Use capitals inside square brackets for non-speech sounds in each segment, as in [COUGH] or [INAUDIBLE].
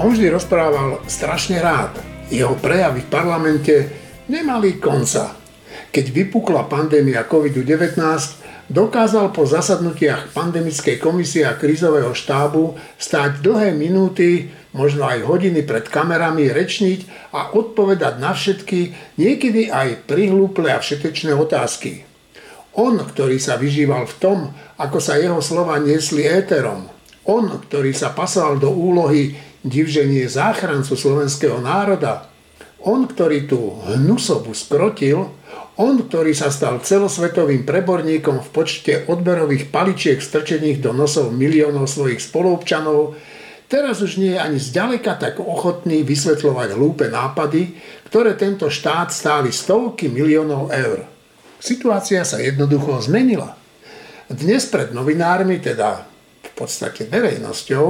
On vždy rozprával strašne rád. Jeho prejavy v parlamente nemali konca. Keď vypukla pandémia COVID-19, dokázal po zasadnutiach pandemickej komisie a krízového štábu stáť dlhé minúty, možno aj hodiny pred kamerami, rečniť a odpovedať na všetky, niekedy aj prihlúple a všetečné otázky. On, ktorý sa vyžíval v tom, ako sa jeho slova niesli éterom, on, ktorý sa pasoval do úlohy divženie záchrancu slovenského národa, on, ktorý tú hnusobu skrotil, on, ktorý sa stal celosvetovým preborníkom v počte odberových paličiek strčených do nosov miliónov svojich spoluobčanov, teraz už nie je ani zďaleka tak ochotný vysvetľovať hlúpe nápady, ktoré tento štát stáli stovky miliónov eur. Situácia sa jednoducho zmenila. Dnes pred novinármi, teda v podstate verejnosťou,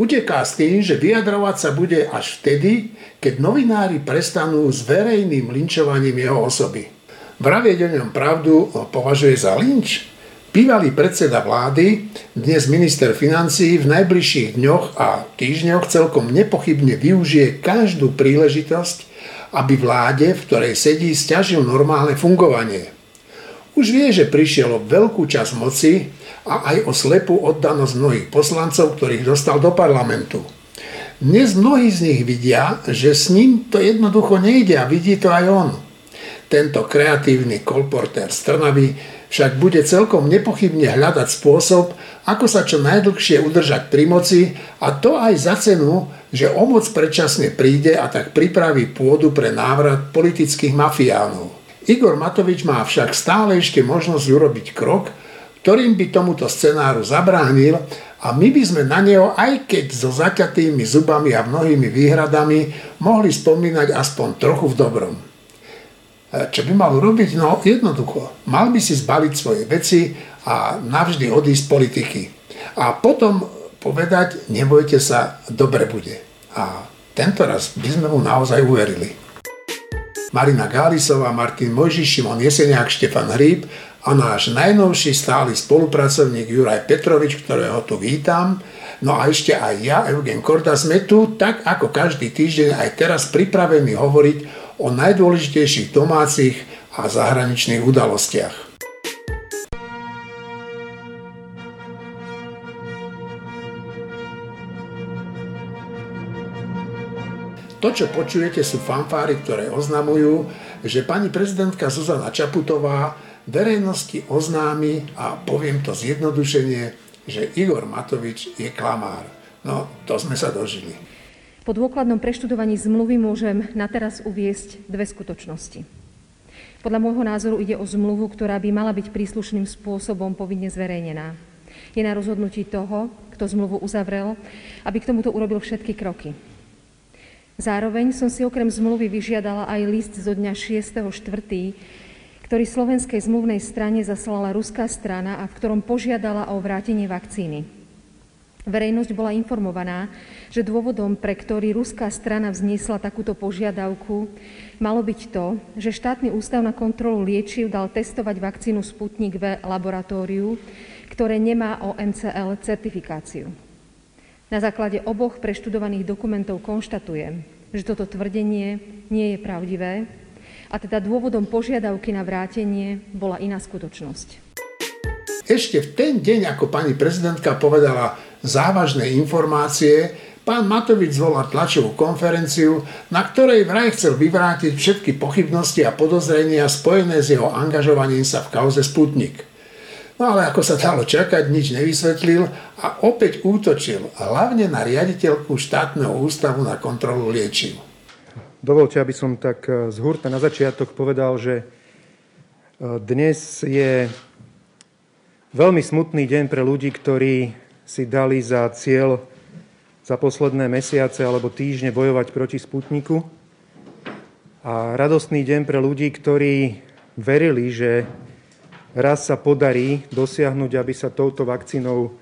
uteká s tým, že vyjadrovať sa bude až vtedy, keď novinári prestanú s verejným linčovaním jeho osoby. Vravieť o ňom pravdu považuje za linč? Bývalý predseda vlády, dnes minister financí, v najbližších dňoch a týždňoch celkom nepochybne využije každú príležitosť, aby vláde, v ktorej sedí, stiažil normálne fungovanie. Už vie, že prišiel o veľkú časť moci a aj o slepú oddanosť mnohých poslancov, ktorých dostal do parlamentu. Dnes mnohí z nich vidia, že s ním to jednoducho nejde a vidí to aj on. Tento kreatívny kolportér z Trnavy však bude celkom nepochybne hľadať spôsob, ako sa čo najdlhšie udržať pri moci a to aj za cenu, že o moc predčasne príde a tak pripraví pôdu pre návrat politických mafiánov. Igor Matovič má však stále ešte možnosť urobiť krok, ktorým by tomuto scenáru zabránil a my by sme na neho, aj keď so zaťatými zubami a mnohými výhradami, mohli spomínať aspoň trochu v dobrom. Čo by mal urobiť? No jednoducho. Mal by si zbaliť svoje veci a navždy odísť z politiky. A potom povedať, nebojte sa, dobre bude. A tento raz by sme mu naozaj uverili. Marina Gálisová, Martin Mojžiš, Šimon Jeseniak, Štefan Hríb a náš najnovší stály spolupracovník Juraj Petrovič, ktorého tu vítam. No a ešte aj ja, Eugen Korda, sme tu tak ako každý týždeň aj teraz pripravení hovoriť o najdôležitejších domácich a zahraničných udalostiach. To, čo počujete, sú fanfáry, ktoré oznamujú, že pani prezidentka Zuzana Čaputová verejnosti oznámi, a poviem to zjednodušenie, že Igor Matovič je klamár. No, to sme sa dožili. Po dôkladnom preštudovaní zmluvy môžem na teraz uviesť dve skutočnosti. Podľa môjho názoru ide o zmluvu, ktorá by mala byť príslušným spôsobom povinne zverejnená. Je na rozhodnutí toho, kto zmluvu uzavrel, aby k tomuto urobil všetky kroky. Zároveň som si okrem zmluvy vyžiadala aj list zo dňa 6.4., ktorý slovenskej zmluvnej strane zaslala ruská strana a v ktorom požiadala o vrátenie vakcíny. Verejnosť bola informovaná, že dôvodom, pre ktorý ruská strana vzniesla takúto požiadavku, malo byť to, že štátny ústav na kontrolu liečiv dal testovať vakcínu Sputnik V laboratóriu, ktoré nemá o MCL certifikáciu. Na základe oboch preštudovaných dokumentov konštatujem, že toto tvrdenie nie je pravdivé a teda dôvodom požiadavky na vrátenie bola iná skutočnosť. Ešte v ten deň, ako pani prezidentka povedala závažné informácie, pán Matovič zvolal tlačovú konferenciu, na ktorej vraj chcel vyvrátiť všetky pochybnosti a podozrenia spojené s jeho angažovaním sa v kauze Sputnik. No ale ako sa dalo čakať, nič nevysvetlil a opäť útočil, hlavne na riaditeľku štátneho ústavu na kontrolu liečiv. Dovolte, aby som tak e, z hurta na začiatok povedal, že e, dnes je veľmi smutný deň pre ľudí, ktorí si dali za cieľ za posledné mesiace alebo týždne bojovať proti Sputniku. A radostný deň pre ľudí, ktorí verili, že raz sa podarí dosiahnuť, aby sa touto vakcínou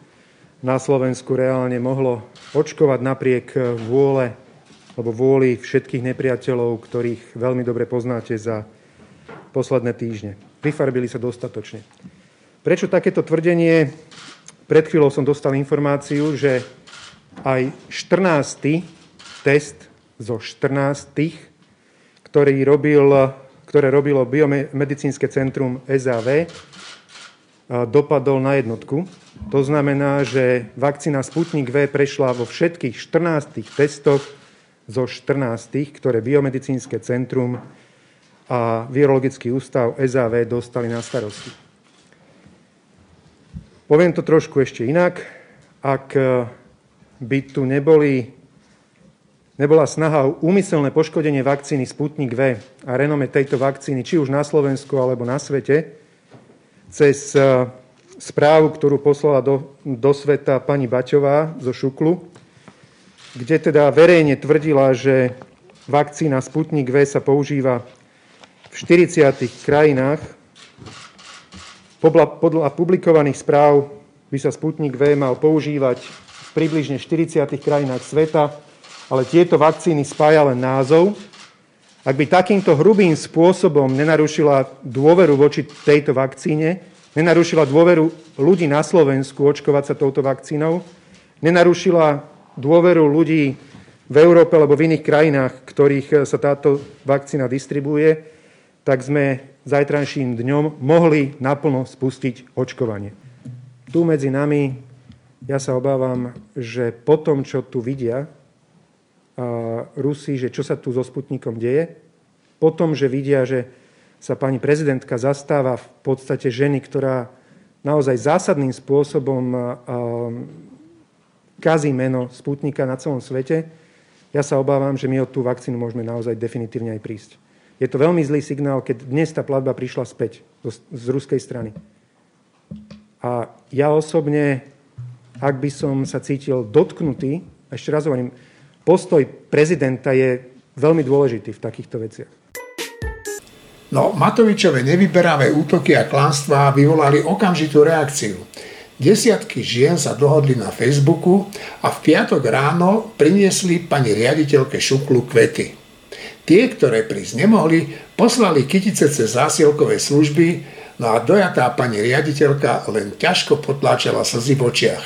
na Slovensku reálne mohlo očkovať napriek vôle alebo vôli všetkých nepriateľov, ktorých veľmi dobre poznáte za posledné týždne. Vyfarbili sa dostatočne. Prečo takéto tvrdenie? Pred chvíľou som dostal informáciu, že aj 14. test zo 14, ktorý robil, ktoré robilo Biomedicínske centrum SAV, dopadol na jednotku. To znamená, že vakcína Sputnik V prešla vo všetkých 14 testoch zo 14, ktoré Biomedicínske centrum a Virologický ústav SAV dostali na starosti. Poviem to trošku ešte inak. Ak by tu neboli, nebola snaha o úmyselné poškodenie vakcíny Sputnik V a renome tejto vakcíny, či už na Slovensku alebo na svete, cez e, správu, ktorú poslala do, do sveta pani Baťová zo Šuklu, kde teda verejne tvrdila, že vakcína Sputnik V sa používa v 40 krajinách. Podľa publikovaných správ by sa Sputnik V mal používať v približne 40 krajinách sveta, ale tieto vakcíny spája len názov. Ak by takýmto hrubým spôsobom nenarušila dôveru voči tejto vakcíne, nenarušila dôveru ľudí na Slovensku očkovať sa touto vakcínou, nenarušila dôveru ľudí v Európe alebo v iných krajinách, ktorých sa táto vakcína distribuje, tak sme zajtrajším dňom mohli naplno spustiť očkovanie. Tu medzi nami ja sa obávam, že po tom, čo tu vidia Rusi, že čo sa tu so Sputnikom deje, po tom, že vidia, že sa pani prezidentka zastáva v podstate ženy, ktorá naozaj zásadným spôsobom kazí meno Sputnika na celom svete, ja sa obávam, že my od tú vakcínu môžeme naozaj definitívne aj prísť. Je to veľmi zlý signál, keď dnes tá platba prišla späť z ruskej strany. A ja osobne, ak by som sa cítil dotknutý, ešte raz hovorím, postoj prezidenta je veľmi dôležitý v takýchto veciach. No, Matovičové nevyberavé útoky a klánstvá vyvolali okamžitú reakciu. Desiatky žien sa dohodli na Facebooku a v piatok ráno priniesli pani riaditeľke Šuklu kvety. Tie, ktoré prísť nemohli, poslali kytice cez zásielkové služby, no a dojatá pani riaditeľka len ťažko potláčala slzy v očiach.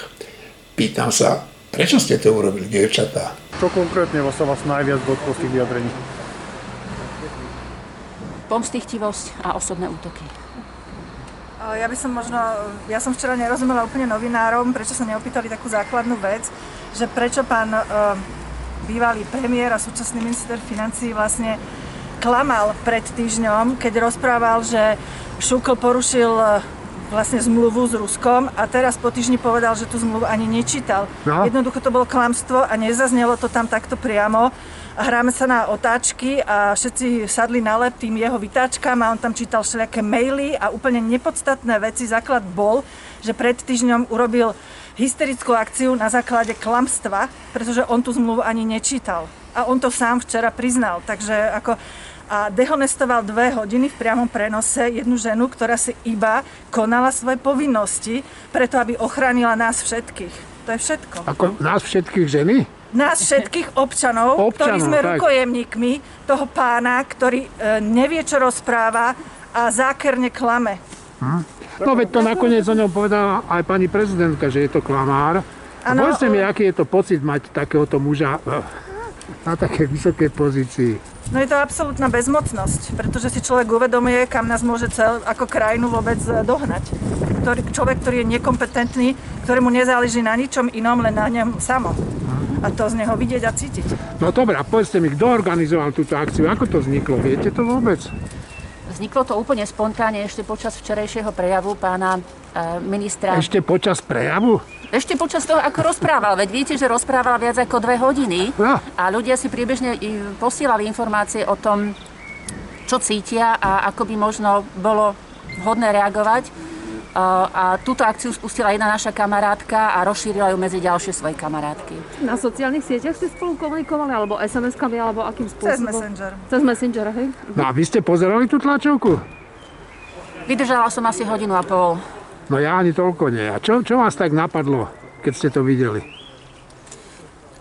Pýtam sa, prečo ste to urobili, dievčatá? Čo konkrétne sa vás najviac dotklo z tých vyjadrení? Pomstichtivosť a osobné útoky. Ja by som možno, ja som včera nerozumela úplne novinárom, prečo sa neopýtali takú základnú vec, že prečo pán bývalý premiér a súčasný minister financí vlastne klamal pred týždňom, keď rozprával, že Šukl porušil e, vlastne zmluvu s Ruskom a teraz po týždni povedal, že tú zmluvu ani nečítal. No. Jednoducho to bolo klamstvo a nezaznelo to tam takto priamo. Hráme sa na otáčky a všetci sadli na lep tým jeho vytáčkam a on tam čítal všelijaké maily a úplne nepodstatné veci. Základ bol, že pred týždňom urobil hysterickú akciu na základe klamstva, pretože on tú zmluvu ani nečítal. A on to sám včera priznal. Takže ako a dehonestoval dve hodiny v priamom prenose jednu ženu, ktorá si iba konala svoje povinnosti, preto aby ochránila nás všetkých. To je všetko. Ako nás všetkých ženy? Nás všetkých občanov, občanov ktorí sme tak. rukojemníkmi toho pána, ktorý e, nevie, čo rozpráva a zákerne klame. Hm? No veď to nakoniec o ňom povedala aj pani prezidentka, že je to klamár. Ano, Povedzte mi, aký je to pocit mať takéhoto muža eh, na takej vysokej pozícii. No je to absolútna bezmocnosť, pretože si človek uvedomuje, kam nás môže cel, ako krajinu vôbec eh, dohnať. Ktorý, človek, ktorý je nekompetentný, ktorému nezáleží na ničom inom, len na ňom samom. A to z neho vidieť a cítiť. No dobre, a povedzte mi, kto organizoval túto akciu? Ako to vzniklo? Viete to vôbec? Vzniklo to úplne spontánne ešte počas včerajšieho prejavu pána e, ministra. Ešte počas prejavu? Ešte počas toho, ako rozprával. Veď viete, že rozprával viac ako dve hodiny no. a ľudia si priebežne posielali informácie o tom, čo cítia a ako by možno bolo vhodné reagovať. A túto akciu spustila jedna naša kamarátka a rozšírila ju medzi ďalšie svoje kamarátky. Na sociálnych sieťach ste spolu komunikovali, alebo SMS-kami, alebo akým spôsobom? Cez Messenger. Cez Messenger, hej? No a vy ste pozerali tú tlačovku? Vydržala som asi hodinu a pol. No ja ani toľko nie. A čo, čo vás tak napadlo, keď ste to videli?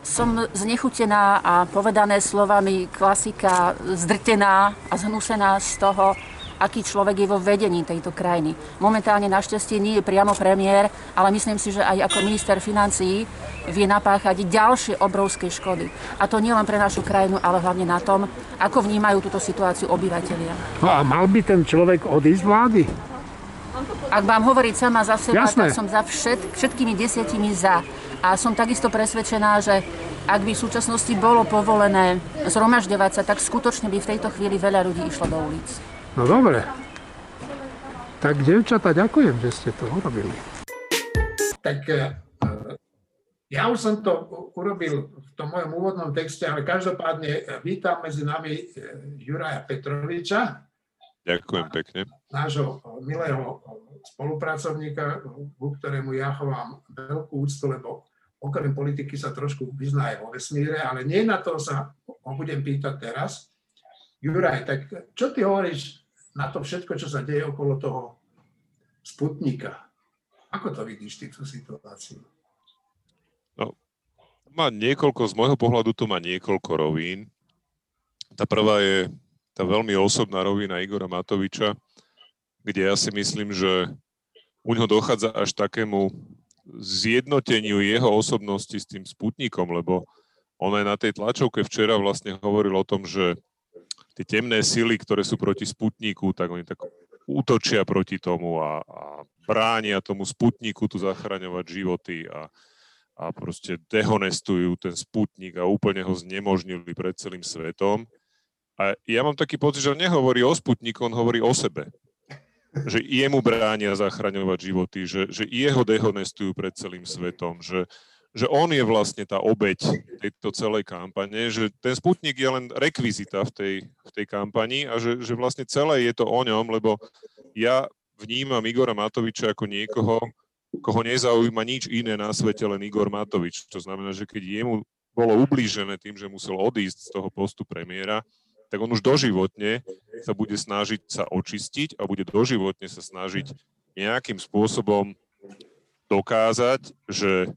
Som znechutená a povedané slovami klasika zdrtená a zhnusená z toho, aký človek je vo vedení tejto krajiny. Momentálne našťastie nie je priamo premiér, ale myslím si, že aj ako minister financií vie napáchať ďalšie obrovské škody. A to nie len pre našu krajinu, ale hlavne na tom, ako vnímajú túto situáciu obyvateľia. No a mal by ten človek odísť vlády? Ak mám hovoriť sama za seba, Jasné. tak som za všet, všetkými desiatimi za. A som takisto presvedčená, že ak by v súčasnosti bolo povolené zhromažďovať sa, tak skutočne by v tejto chvíli veľa ľudí išlo do ulic. No dobre. Tak, devčata, ďakujem, že ste to urobili. Tak e, ja už som to urobil v tom mojom úvodnom texte, ale každopádne e, vítam medzi nami e, Juraja Petroviča, Ďakujem pekne. nášho milého spolupracovníka, ku ktorému ja chovám veľkú úctu, lebo okrem politiky sa trošku vyzná aj vo vesmíre, ale nie na to sa ho budem pýtať teraz. Juraj, tak čo ty hovoríš na to všetko, čo sa deje okolo toho Sputnika? Ako to vidíš ty tú situáciu? Má niekoľko, z môjho pohľadu to má niekoľko rovín. Tá prvá je tá veľmi osobná rovina Igora Matoviča, kde ja si myslím, že u ňoho dochádza až takému zjednoteniu jeho osobnosti s tým Sputnikom, lebo on aj na tej tlačovke včera vlastne hovoril o tom, že tie temné sily, ktoré sú proti Sputniku, tak oni tak útočia proti tomu a, a bránia tomu Sputniku tu zachraňovať životy a, a proste dehonestujú ten Sputnik a úplne ho znemožnili pred celým svetom. A ja mám taký pocit, že on nehovorí o Sputniku, on hovorí o sebe. Že jemu bránia zachraňovať životy, že, že jeho dehonestujú pred celým svetom, že, že on je vlastne tá obeď tejto celej kampane, že ten Sputnik je len rekvizita v tej, v tej kampani a že, že vlastne celé je to o ňom, lebo ja vnímam Igora Matoviča ako niekoho, koho nezaujíma nič iné na svete, len Igor Matovič. To znamená, že keď jemu bolo ublížené tým, že musel odísť z toho postu premiéra, tak on už doživotne sa bude snažiť sa očistiť a bude doživotne sa snažiť nejakým spôsobom dokázať, že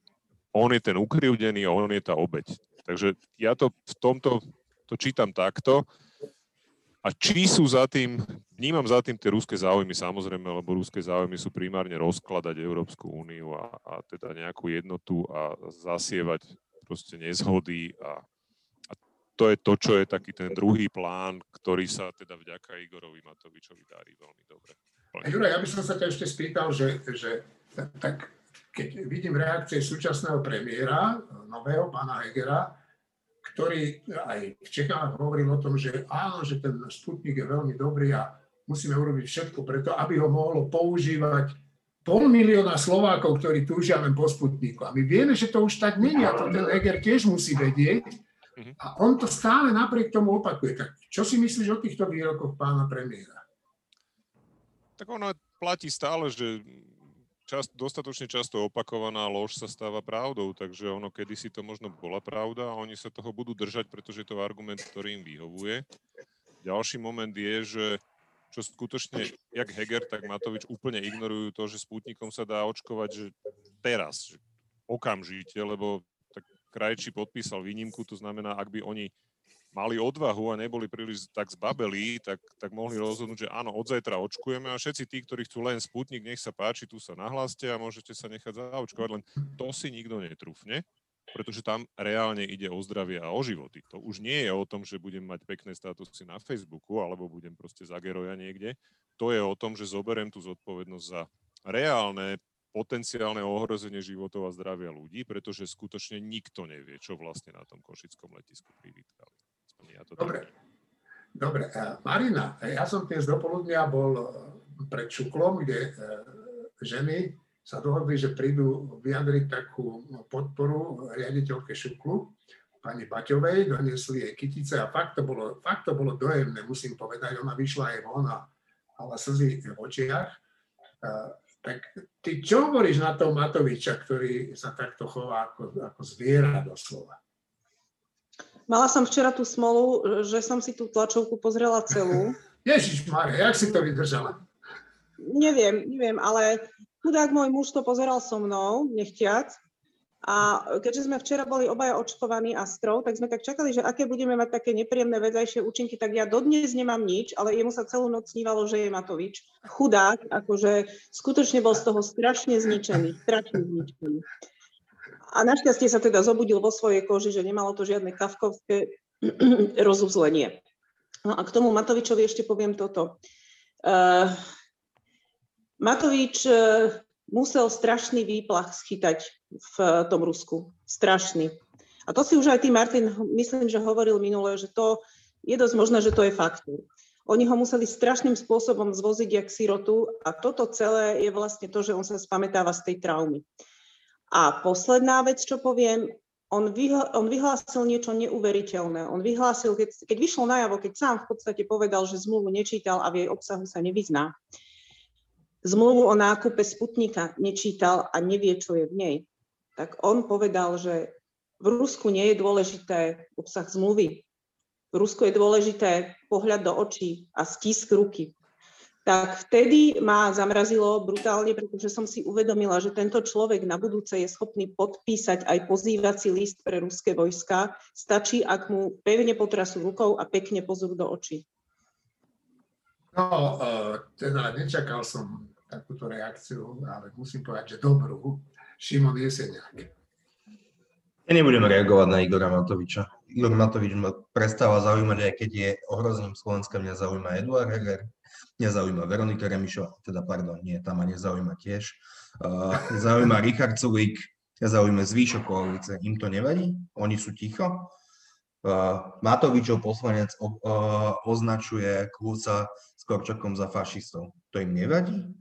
on je ten ukrivdený a on je tá obeď. Takže ja to v tomto to čítam takto. A či sú za tým, vnímam za tým tie ruské záujmy samozrejme, lebo ruské záujmy sú primárne rozkladať Európsku úniu a, a teda nejakú jednotu a zasievať proste nezhody a, a to je to, čo je taký ten druhý plán, ktorý sa teda vďaka Igorovi Matovičovi darí veľmi dobre. Juraj, ja by som sa ťa ešte spýtal, že, že tak keď vidím reakcie súčasného premiéra, nového pána Hegera, ktorý aj v Čechách hovoril o tom, že áno, že ten Sputnik je veľmi dobrý a musíme urobiť všetko preto, aby ho mohlo používať pol milióna Slovákov, ktorí túžia len po Sputniku. A my vieme, že to už tak není a to ten Heger tiež musí vedieť. A on to stále napriek tomu opakuje. Tak čo si myslíš o týchto výrokoch pána premiéra? Tak ono platí stále, že čas, dostatočne často opakovaná lož sa stáva pravdou, takže ono kedysi to možno bola pravda a oni sa toho budú držať, pretože je to argument, ktorý im vyhovuje. Ďalší moment je, že čo skutočne, jak Heger, tak Matovič úplne ignorujú to, že Sputnikom sa dá očkovať, že teraz, že okamžite, lebo tak Krajčí podpísal výnimku, to znamená, ak by oni mali odvahu a neboli príliš tak zbabelí, tak, tak mohli rozhodnúť, že áno, od zajtra očkujeme a všetci tí, ktorí chcú len Sputnik, nech sa páči, tu sa nahláste a môžete sa nechať zaočkovať, len to si nikto netrúfne, pretože tam reálne ide o zdravie a o životy. To už nie je o tom, že budem mať pekné statusy na Facebooku alebo budem proste za geroja niekde. To je o tom, že zoberiem tú zodpovednosť za reálne potenciálne ohrozenie životov a zdravia ľudí, pretože skutočne nikto nevie, čo vlastne na tom košickom letisku privítkali. Ja to Dobre. Dobre. E, Marina, ja som dnes do poludnia bol e, pred Šuklom, kde e, ženy sa dohodli, že prídu vyjadriť takú podporu riaditeľke Šuklu, pani Baťovej, donesli jej kytice a fakt to bolo, fakt to bolo dojemné, musím povedať. Ona vyšla aj von a mala slzy v očiach. Tak ty čo hovoríš na toho Matoviča, ktorý sa takto chová ako, ako zviera doslova? Mala som včera tú smolu, že som si tú tlačovku pozrela celú. [LAUGHS] Ježiš Maria, jak si to vydržala? Neviem, neviem, ale chudák môj muž to pozeral so mnou, nechtiac. A keďže sme včera boli obaja očkovaní Astrou, tak sme tak čakali, že aké budeme mať také nepríjemné vedľajšie účinky, tak ja dodnes nemám nič, ale jemu sa celú noc snívalo, že je Matovič. Chudák, akože skutočne bol z toho strašne zničený, strašne zničený. A našťastie sa teda zobudil vo svojej koži, že nemalo to žiadne kavkovské [CLEARS THROAT] rozuzlenie. No a k tomu Matovičovi ešte poviem toto. Uh, Matovič uh, musel strašný výplach schytať v tom Rusku. Strašný. A to si už aj ty, Martin, myslím, že hovoril minule, že to je dosť možné, že to je faktor. Oni ho museli strašným spôsobom zvoziť jak sirotu a toto celé je vlastne to, že on sa spamätáva z tej traumy. A posledná vec, čo poviem, on, vyhl- on vyhlásil niečo neuveriteľné. On vyhlásil, keď, keď vyšlo najavo, keď sám v podstate povedal, že zmluvu nečítal a v jej obsahu sa nevyzná, zmluvu o nákupe Sputnika nečítal a nevie, čo je v nej, tak on povedal, že v Rusku nie je dôležité obsah zmluvy. V Rusku je dôležité pohľad do očí a stisk ruky. Tak vtedy ma zamrazilo brutálne, pretože som si uvedomila, že tento človek na budúce je schopný podpísať aj pozývací list pre ruské vojska. Stačí, ak mu pevne potrasú rukou a pekne pozrú do očí. No, teda nečakal som takúto reakciu, ale musím povedať, že dobrú. Šimon Jeseniak. Ja nebudem reagovať na Igora Matoviča. Igor Matovič ma prestáva zaujímať, aj keď je ohrozením Slovenska. Mňa zaujíma Eduard Heger, mňa zaujíma Veronika Remišová, teda pardon, nie, tam ma nezaujíma tiež. Uh, zaujíma Richard Sulík, ja zaujíma zvýšok koalície. Im to nevadí? Oni sú ticho? Uh, Matovičov poslanec uh, označuje Klusa s Korčakom za fašistov. To im nevadí?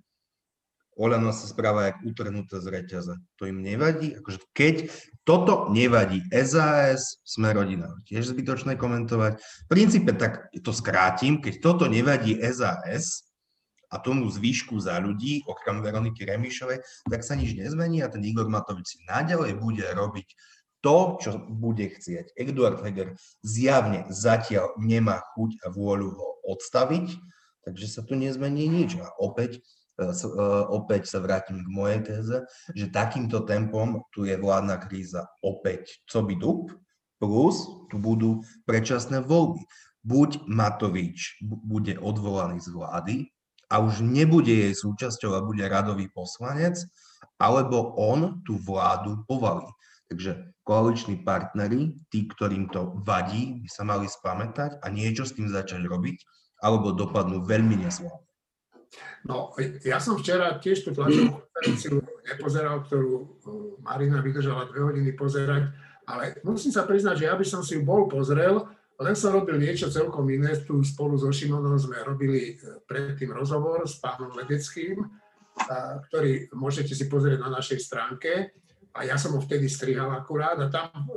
Olano sa správa jak utrhnuté z reťaze. To im nevadí? Akože keď toto nevadí SAS, sme rodina. Tiež zbytočné komentovať. V princípe tak to skrátim, keď toto nevadí SAS a tomu zvýšku za ľudí, okrem Veroniky Remišovej, tak sa nič nezmení a ten Igor Matovič si naďalej bude robiť to, čo bude chcieť. Eduard Heger zjavne zatiaľ nemá chuť a vôľu ho odstaviť, takže sa tu nezmení nič. A opäť opäť sa vrátim k mojej téze, že takýmto tempom tu je vládna kríza opäť co by dup, plus tu budú predčasné voľby. Buď Matovič bude odvolaný z vlády a už nebude jej súčasťou a bude radový poslanec, alebo on tú vládu povalí. Takže koaliční partnery, tí, ktorým to vadí, by sa mali spamätať a niečo s tým začať robiť, alebo dopadnú veľmi neslávne. No, ja som včera tiež tú tlačovú konferenciu nepozeral, ktorú uh, Marina vydržala dve hodiny pozerať, ale musím sa priznať, že ja by som si ju bol pozrel, len som robil niečo celkom iné. Tu spolu so Šimonom sme robili uh, predtým rozhovor s pánom Ledeckým, uh, ktorý môžete si pozrieť na našej stránke. A ja som ho vtedy strihal akurát a tam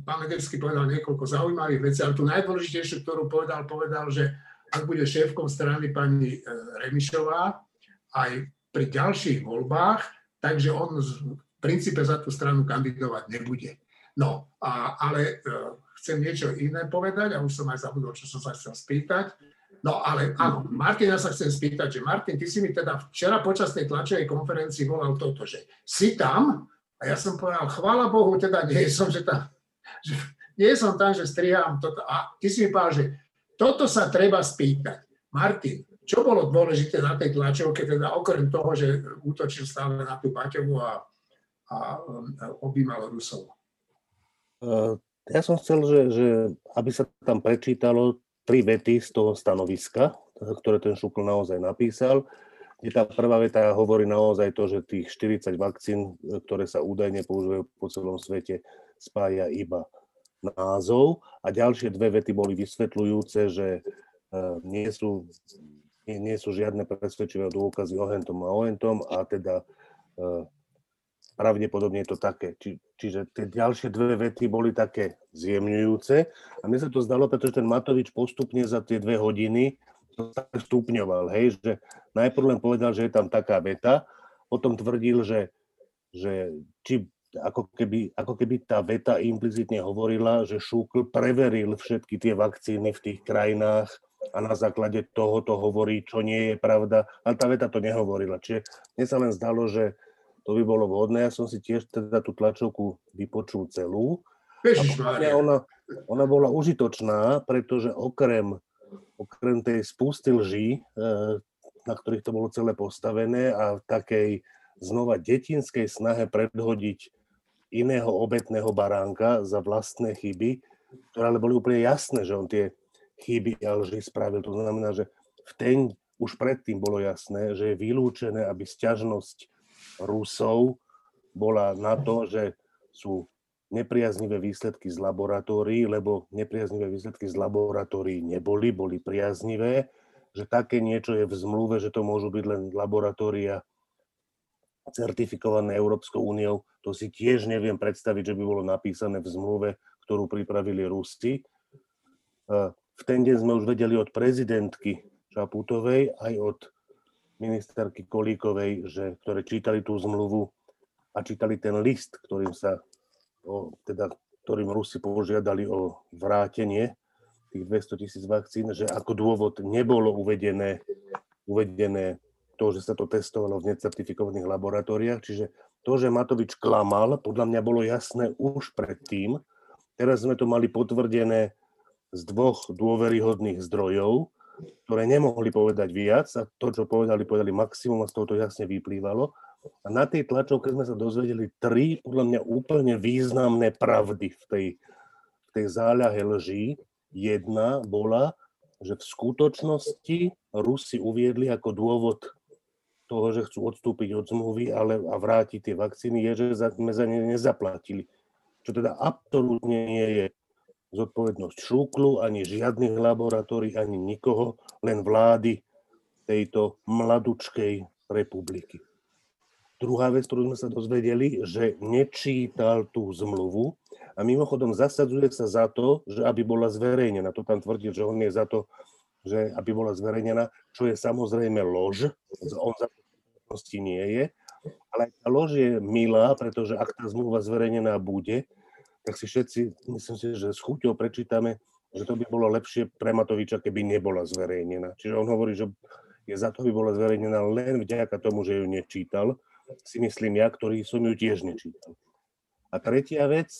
pán Ledecký povedal niekoľko zaujímavých vecí, ale tú najdôležitejšiu, ktorú povedal, povedal, že ak bude šéfkou strany pani e, Remišová aj pri ďalších voľbách, takže on v princípe za tú stranu kandidovať nebude. No, a, ale uh, chcem niečo iné povedať a už som aj zabudol, čo som sa chcel spýtať. No ale áno, Martin, ja sa chcem spýtať, že Martin, ty si mi teda včera počas tej tlačovej konferencii volal toto, že si tam a ja som povedal, chvála Bohu, teda nie som, že tam, že nie som tam, že strihám toto. A ty si mi povedal, že toto sa treba spýtať. Martin, čo bolo dôležité na tej tlačovke, teda okrem toho, že útočil stále na tú Paťovu a, a, a objímal Rusov? Uh, ja som chcel, že, že aby sa tam prečítalo tri vety z toho stanoviska, ktoré ten Šukl naozaj napísal. Je tá prvá veta hovorí naozaj to, že tých 40 vakcín, ktoré sa údajne používajú po celom svete, spája iba názov a ďalšie dve vety boli vysvetľujúce, že e, nie sú, nie, sú žiadne presvedčivé dôkazy o hentom a o hentom a teda e, pravdepodobne je to také. Či, čiže tie ďalšie dve vety boli také zjemňujúce a mne sa to zdalo, pretože ten Matovič postupne za tie dve hodiny to tak stupňoval, hej, že najprv len povedal, že je tam taká veta, potom tvrdil, že, že či ako keby, ako keby tá veta implicitne hovorila, že Šúkl preveril všetky tie vakcíny v tých krajinách a na základe toho to hovorí, čo nie je pravda. Ale tá veta to nehovorila. Čiže mne sa len zdalo, že to by bolo vhodné. Ja som si tiež teda tú tlačovku vypočul celú. Ježišmária. Ona, ona bola užitočná, pretože okrem, okrem tej spusty lží, eh, na ktorých to bolo celé postavené a v takej znova detinskej snahe predhodiť iného obetného baránka za vlastné chyby, ktoré ale boli úplne jasné, že on tie chyby a spravil. To znamená, že v ten už predtým bolo jasné, že je vylúčené, aby sťažnosť Rusov bola na to, že sú nepriaznivé výsledky z laboratórií, lebo nepriaznivé výsledky z laboratórií neboli, boli priaznivé, že také niečo je v zmluve, že to môžu byť len laboratória certifikované Európskou úniou, to si tiež neviem predstaviť, že by bolo napísané v zmluve, ktorú pripravili Rusi. V ten deň sme už vedeli od prezidentky Čaputovej aj od ministerky Kolíkovej, že, ktoré čítali tú zmluvu a čítali ten list, ktorým sa o, teda, ktorým Rusi požiadali o vrátenie tých 200 tisíc vakcín, že ako dôvod nebolo uvedené, uvedené to, že sa to testovalo v necertifikovaných laboratóriách. Čiže to, že Matovič klamal, podľa mňa bolo jasné už predtým. Teraz sme to mali potvrdené z dvoch dôveryhodných zdrojov, ktoré nemohli povedať viac a to, čo povedali, povedali maximum a z toho to jasne vyplývalo. A na tej tlačovke sme sa dozvedeli tri, podľa mňa úplne významné pravdy v tej, v tej záľahe lží. Jedna bola, že v skutočnosti Rusi uviedli ako dôvod toho, že chcú odstúpiť od zmluvy ale, a vrátiť tie vakcíny, je, že sme za ne nezaplatili. Čo teda absolútne nie je zodpovednosť šúklu, ani žiadnych laboratórií, ani nikoho, len vlády tejto mladučkej republiky. Druhá vec, ktorú sme sa dozvedeli, že nečítal tú zmluvu a mimochodom zasadzuje sa za to, že aby bola zverejnená. To tam tvrdí, že on je za to, že aby bola zverejnená, čo je samozrejme lož. On za to nie je. Ale tá lož je milá, pretože ak tá zmluva zverejnená bude, tak si všetci, myslím si, že s chuťou prečítame, že to by bolo lepšie pre Matoviča, keby nebola zverejnená. Čiže on hovorí, že je za to, by bola zverejnená len vďaka tomu, že ju nečítal si myslím ja, ktorý som ju tiež nečítal. A tretia vec,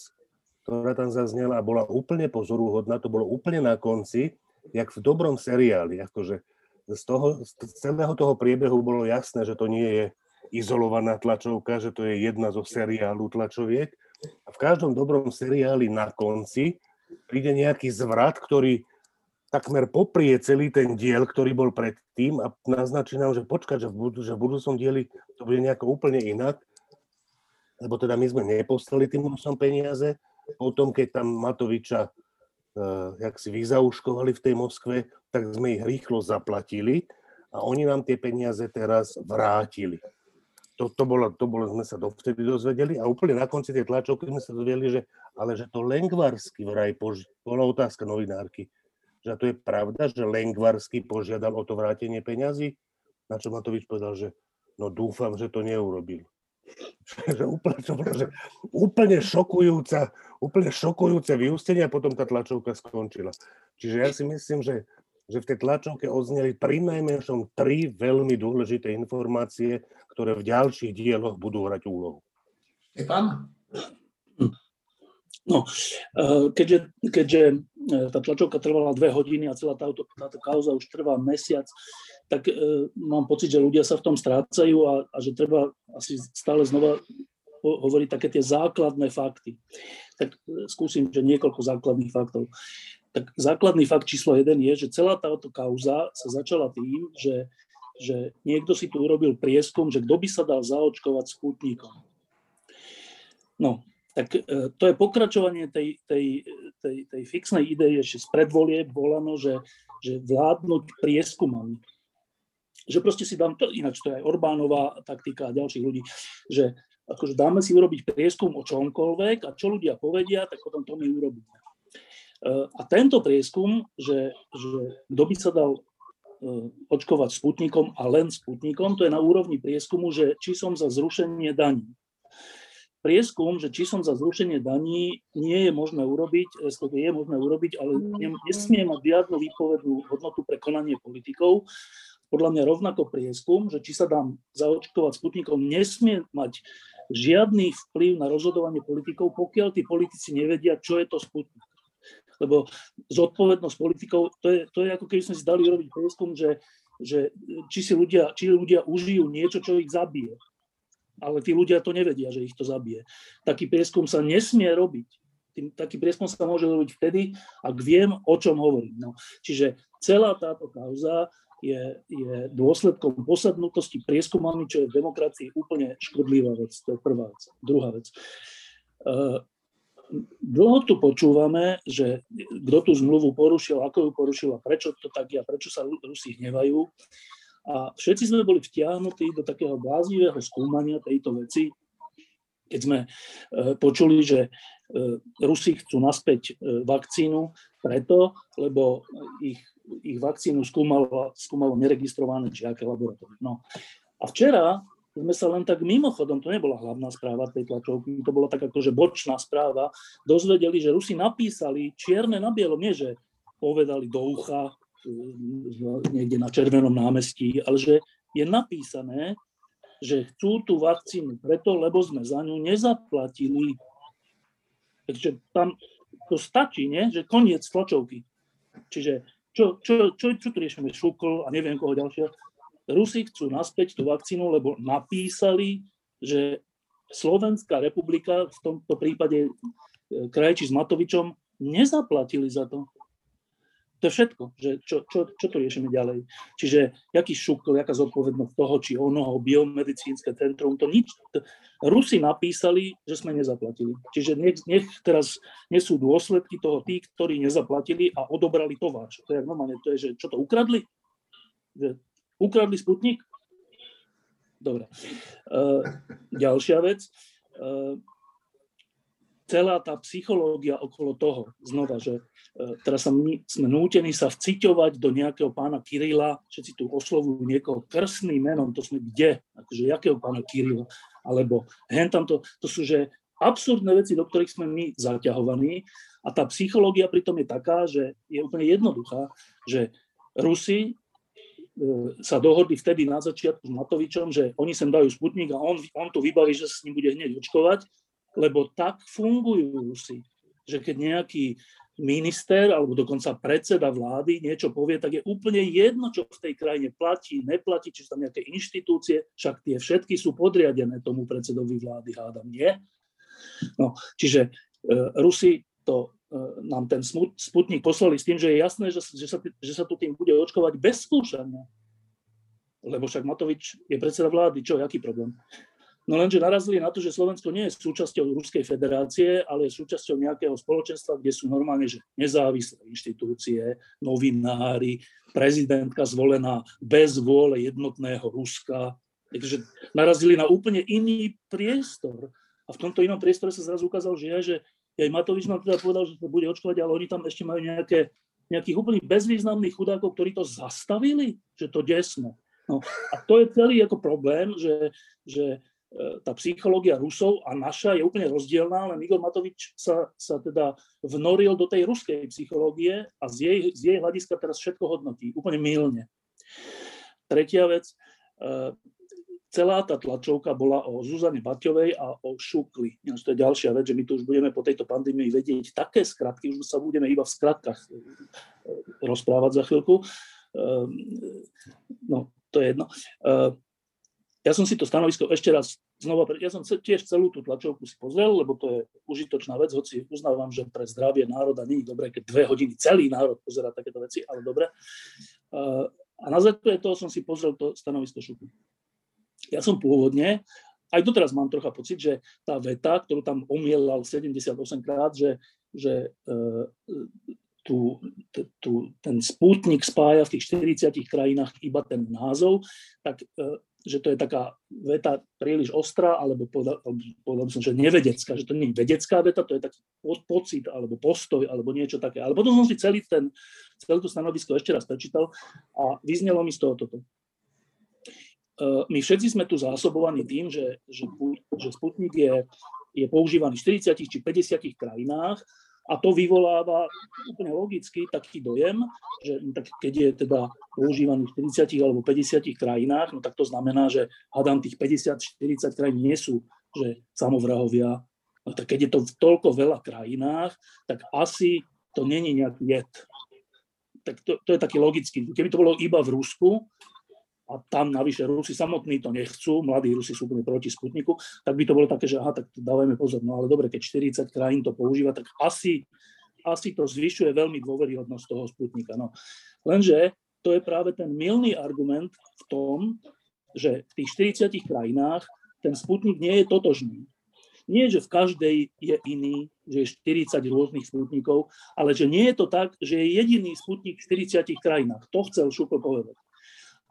ktorá tam zaznela a bola úplne pozorúhodná, to bolo úplne na konci, jak v dobrom seriáli, akože z, toho, z celého toho priebehu bolo jasné, že to nie je izolovaná tlačovka, že to je jedna zo seriálu tlačoviek. A v každom dobrom seriáli na konci príde nejaký zvrat, ktorý takmer poprie celý ten diel, ktorý bol predtým a naznačí nám, že počkať, že v, bud- že v budúcom dieli to bude nejako úplne inak, lebo teda my sme neposlali tým Rusom peniaze, potom keď tam Matoviča jak si vyzauškovali v tej Moskve, tak sme ich rýchlo zaplatili a oni nám tie peniaze teraz vrátili. To, to, bolo, to bolo, sme sa dovtedy dozvedeli a úplne na konci tej tlačovky sme sa dozvedeli, že ale že to Lengvarsky vraj, poži- bola otázka novinárky, že to je pravda, že Lengvarsky požiadal o to vrátenie peňazí, na čo Matovič povedal, že no dúfam, že to neurobil. [LAUGHS] že úplne, čo bolo, že úplne šokujúca, úplne šokujúce vyústenie a potom tá tlačovka skončila. Čiže ja si myslím, že, že v tej tlačovke odzneli pri najmenšom tri veľmi dôležité informácie, ktoré v ďalších dieloch budú hrať úlohu. Stefan? No, eh, keďže, keďže eh, tá tlačovka trvala dve hodiny a celá táto, táto kauza už trvá mesiac, tak e, mám pocit, že ľudia sa v tom strácajú a, a že treba asi stále znova hovoriť také tie základné fakty. Tak skúsim, že niekoľko základných faktov. Tak základný fakt číslo jeden je, že celá táto kauza sa začala tým, že, že niekto si tu urobil prieskum, že kto by sa dal zaočkovať sputnikom. No, tak e, to je pokračovanie tej, tej, tej, tej fixnej idei ešte z predvolie volano, že, že vládnuť prieskumami. Že proste si dám, to, ináč to je aj Orbánová taktika a ďalších ľudí, že akože dáme si urobiť prieskum o čomkoľvek a čo ľudia povedia, tak potom to my urobíme. E, a tento prieskum, že, že kto by sa dal e, očkovať sputnikom a len sputnikom, to je na úrovni prieskumu, že či som za zrušenie daní prieskum, že či som za zrušenie daní, nie je možné urobiť, respektíve je možné urobiť, ale nesmie mať žiadnu výpovednú hodnotu pre konanie politikov. podľa mňa rovnako prieskum, že či sa dám zaočkovať Sputnikom, nesmie mať žiadny vplyv na rozhodovanie politikov, pokiaľ tí politici nevedia, čo je to Sputnik. Lebo zodpovednosť politikov, to je, to je ako keby sme si dali robiť prieskum, že, že či si ľudia, či ľudia užijú niečo, čo ich zabije. Ale tí ľudia to nevedia, že ich to zabije. Taký prieskum sa nesmie robiť. Tým, taký prieskum sa môže robiť vtedy, ak viem, o čom hovorím. No, čiže celá táto kauza je, je dôsledkom posadnutosti prieskumami, čo je v demokracii úplne škodlivá vec. To je prvá vec. Druhá vec. Uh, dlho tu počúvame, že kto tú zmluvu porušil, ako ju porušil a prečo to tak je a prečo sa Rusi hnevajú. A všetci sme boli vtiahnutí do takého blázivého skúmania tejto veci, keď sme e, počuli, že e, Rusi chcú naspäť e, vakcínu preto, lebo ich, ich vakcínu skúmalo, skúmalo neregistrované či aké laboratórium. No. A včera sme sa len tak mimochodom, to nebola hlavná správa tej tlačovky, to bola tak akože bočná správa, dozvedeli, že Rusi napísali čierne na bielo, nie že povedali do ucha niekde na Červenom námestí, ale že je napísané, že chcú tú vakcínu preto, lebo sme za ňu nezaplatili. Takže tam to stačí, nie? že koniec tlačovky. Čiže čo, čo, čo, čo tu riešime? Šukl a neviem koho ďalšieho. Rusi chcú naspäť tú vakcínu, lebo napísali, že Slovenská republika, v tomto prípade e, Krajči s Matovičom, nezaplatili za to. To je všetko, že čo, čo, čo to riešime ďalej. Čiže jaký šukl, jaká zodpovednosť toho, či onoho, biomedicínske centrum, to nič. Rusi napísali, že sme nezaplatili. Čiže nech, nech teraz nesú dôsledky toho tí, ktorí nezaplatili a odobrali továč. To je normálne, to je, že čo to ukradli? Že Ukradli Sputnik? Dobre. Uh, ďalšia vec. Uh, celá tá psychológia okolo toho, znova, že uh, teraz sa my, sme nútení sa vciťovať do nejakého pána Kirila, všetci tu oslovujú niekoho krstným menom, to sme kde? Akože jakého pána Kirila? Alebo hen tam to, to sú že absurdné veci, do ktorých sme my zaťahovaní. A tá psychológia pritom je taká, že je úplne jednoduchá, že Rusi E, sa dohodli vtedy na začiatku s Matovičom, že oni sem dajú Sputnik a on, on to vybaví, že sa s ním bude hneď očkovať, lebo tak fungujú si, že keď nejaký minister alebo dokonca predseda vlády niečo povie, tak je úplne jedno, čo v tej krajine platí, neplatí, či sú tam nejaké inštitúcie, však tie všetky sú podriadené tomu predsedovi vlády, hádam, nie? No, čiže e, Rusi to E, nám ten Sputnik poslali s tým, že je jasné, že, že, sa, že sa tu tým bude očkovať bez skúšania. Lebo však Matovič je predseda vlády, čo, aký problém? No lenže narazili na to, že Slovensko nie je súčasťou Ruskej federácie, ale je súčasťou nejakého spoločenstva, kde sú normálne že nezávislé inštitúcie, novinári, prezidentka zvolená bez vôle jednotného Ruska. Takže narazili na úplne iný priestor. A v tomto inom priestore sa zrazu ukázalo, že, je, že aj Matovič nám teda povedal, že sa bude očkovať, ale oni tam ešte majú nejaké, nejakých úplne bezvýznamných chudákov, ktorí to zastavili, že to desme. No, a to je celý ako problém, že, že tá psychológia Rusov a naša je úplne rozdielná, len Igor Matovič sa, sa teda vnoril do tej ruskej psychológie a z jej, z jej hľadiska teraz všetko hodnotí, úplne mylne. Tretia vec, e, celá tá tlačovka bola o Zuzane Baťovej a o Šukli. to je ďalšia vec, že my tu už budeme po tejto pandémii vedieť také skratky, už sa budeme iba v skratkách e, rozprávať za chvíľku. Ehm, no, to je jedno. Ja som si to stanovisko ešte raz znova, ja som tiež celú tú tlačovku si pozrel, lebo to je užitočná vec, hoci uznávam, že pre zdravie národa nie je dobré, keď dve hodiny celý národ pozera takéto veci, ale dobre. A na základe toho som si pozrel to stanovisko Šukli. Ja som pôvodne, aj doteraz mám trocha pocit, že tá veta, ktorú tam omielal 78 krát, že, že uh, tu, tu, ten spútnik spája v tých 40 krajinách iba ten názov, tak uh, že to je taká veta príliš ostrá, alebo povedal, povedal by som, že nevedecká, že to nie je vedecká veta, to je taký pocit, alebo postoj, alebo niečo také. Ale potom som si celý ten, celé to stanovisko ešte raz prečítal a vyznelo mi z toho toto. E, my všetci sme tu zásobovaní tým, že, že, že Sputnik je, je používaný v 40 či 50 krajinách A to vyvoláva úplne logicky taký dojem, že no tak keď je teda používaný v 40 alebo 50 krajinách, no tak to znamená, že hádam tých 50-40 krajín nie sú že samovrahovia. No tak keď je to v toľko veľa krajinách, tak asi to není nejaký jed. Tak to, to je taký logický. Keby to bolo iba v Rusku, a tam navyše Rusi samotní to nechcú, mladí Rusi sú úplne proti Sputniku, tak by to bolo také, že aha, tak dávajme pozor. No ale dobre, keď 40 krajín to používa, tak asi, asi to zvyšuje veľmi dôveryhodnosť toho Sputnika. No. Lenže to je práve ten milný argument v tom, že v tých 40 krajinách ten Sputnik nie je totožný. Nie, že v každej je iný, že je 40 rôznych Sputnikov, ale že nie je to tak, že je jediný Sputnik v 40 krajinách. To chcel Šupl povedať.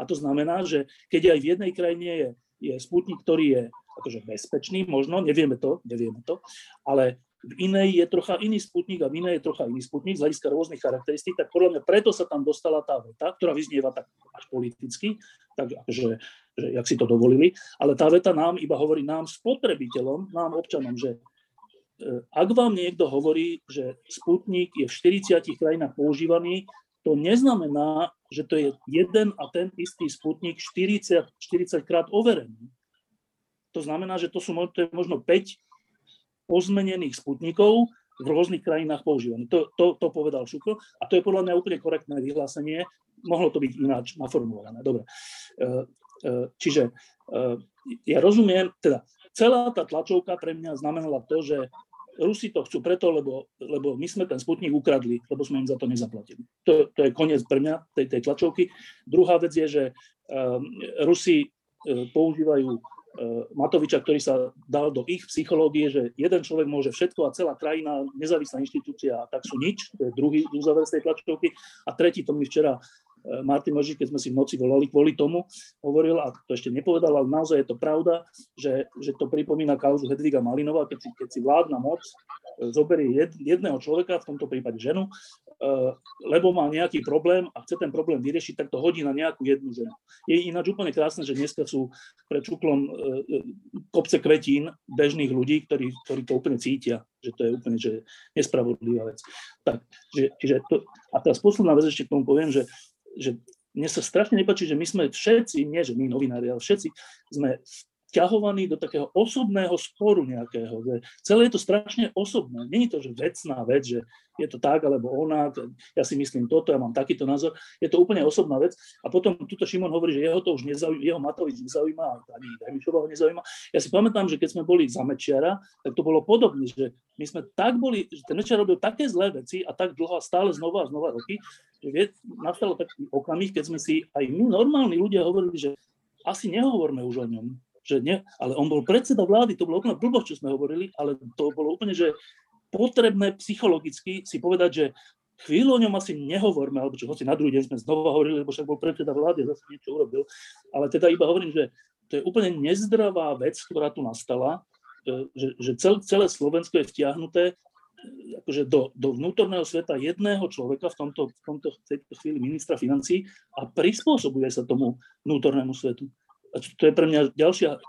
A to znamená, že keď aj v jednej krajine je, je Sputnik, ktorý je akože bezpečný, možno, nevieme to, nevieme to, ale v inej je trocha iný Sputnik a v inej je trocha iný Sputnik z hľadiska rôznych charakteristík, tak podľa mňa preto sa tam dostala tá veta, ktorá vyznieva tak až politicky, tak akože, že, jak si to dovolili, ale tá veta nám iba hovorí nám spotrebiteľom, nám občanom, že e, ak vám niekto hovorí, že Sputnik je v 40 krajinách používaný, to neznamená, že to je jeden a ten istý sputnik 40, 40 krát overený. To znamená, že to sú to je možno 5 pozmenených sputnikov v rôznych krajinách používaných. To, to, to povedal Šukl a to je podľa mňa úplne korektné vyhlásenie. Mohlo to byť ináč naformulované. Dobre. E, e, čiže e, ja rozumiem, teda celá tá tlačovka pre mňa znamenala to, že Rusi to chcú preto, lebo, lebo my sme ten Sputnik ukradli, lebo sme im za to nezaplatili. To, to je koniec pre mňa tej, tej tlačovky. Druhá vec je, že um, Rusi uh, používajú uh, Matoviča, ktorý sa dal do ich psychológie, že jeden človek môže všetko a celá krajina, nezávislá inštitúcia, tak sú nič. To je druhý úzaver z tej tlačovky. A tretí, to mi včera E, Martin Možík, keď sme si v noci volali kvôli tomu, hovoril, a to ešte nepovedal, ale naozaj je to pravda, že, že to pripomína kauzu Hedviga Malinova, keď si, keď si vládna moc e, zoberie jed, jedného človeka, v tomto prípade ženu, e, lebo má nejaký problém a chce ten problém vyriešiť, tak to hodí na nejakú jednu ženu. Je ináč úplne krásne, že dneska sú pred čuklom kopce kvetín bežných ľudí, ktorí, ktorí to úplne cítia, že to je úplne že nespravodlivá vec. Tak, že, čiže to, a teraz posledná vec ešte k tomu poviem, že že mne sa strašne nepáči, že my sme všetci, nie že my novinári, ale všetci sme vťahovaní do takého osobného sporu nejakého. Že celé je to strašne osobné. Není to, že vecná vec, že je to tak alebo ona, ja si myslím toto, ja mám takýto názor. Je to úplne osobná vec. A potom tuto Šimon hovorí, že jeho to už nezaujíma, jeho Matovič nezaujíma, ani Remišova ho nezaujíma. Ja si pamätám, že keď sme boli za Mečiara, tak to bolo podobné, že my sme tak boli, že ten Mečiar robil také zlé veci a tak dlho a stále znova a znova roky, že nastalo taký okamih, keď sme si aj my normálni ľudia hovorili, že asi nehovorme už o ňom, že nie, ale on bol predseda vlády, to bolo úplne blbosť, čo sme hovorili, ale to bolo úplne, že potrebné psychologicky si povedať, že chvíľu o ňom asi nehovorme, alebo čo hoci na druhý deň sme znova hovorili, lebo však bol predseda vlády a zase niečo urobil. Ale teda iba hovorím, že to je úplne nezdravá vec, ktorá tu nastala, e, že, že cel, celé Slovensko je vtiahnuté e, akože do, do vnútorného sveta jedného človeka, v tomto, v tomto chvíli ministra financí a prispôsobuje sa tomu vnútornému svetu a to je pre mňa ďalšia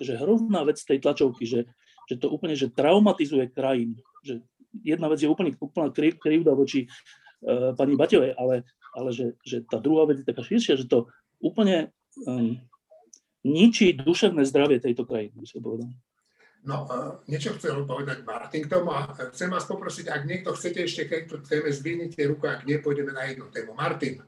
že hrozná vec tej tlačovky, že, že to úplne že traumatizuje krajinu. Že jedna vec je úplne úplná krivda voči uh, pani Baťovej, ale, ale že, že tá druhá vec je taká širšia, že to úplne um, ničí duševné zdravie tejto krajiny, by som povedal. No, uh, niečo chcel povedať Martin k tomu a chcem vás poprosiť, ak niekto chcete ešte keď tu téme, zdvihnite ruku, ak nie, pôjdeme na jednu tému. Martin.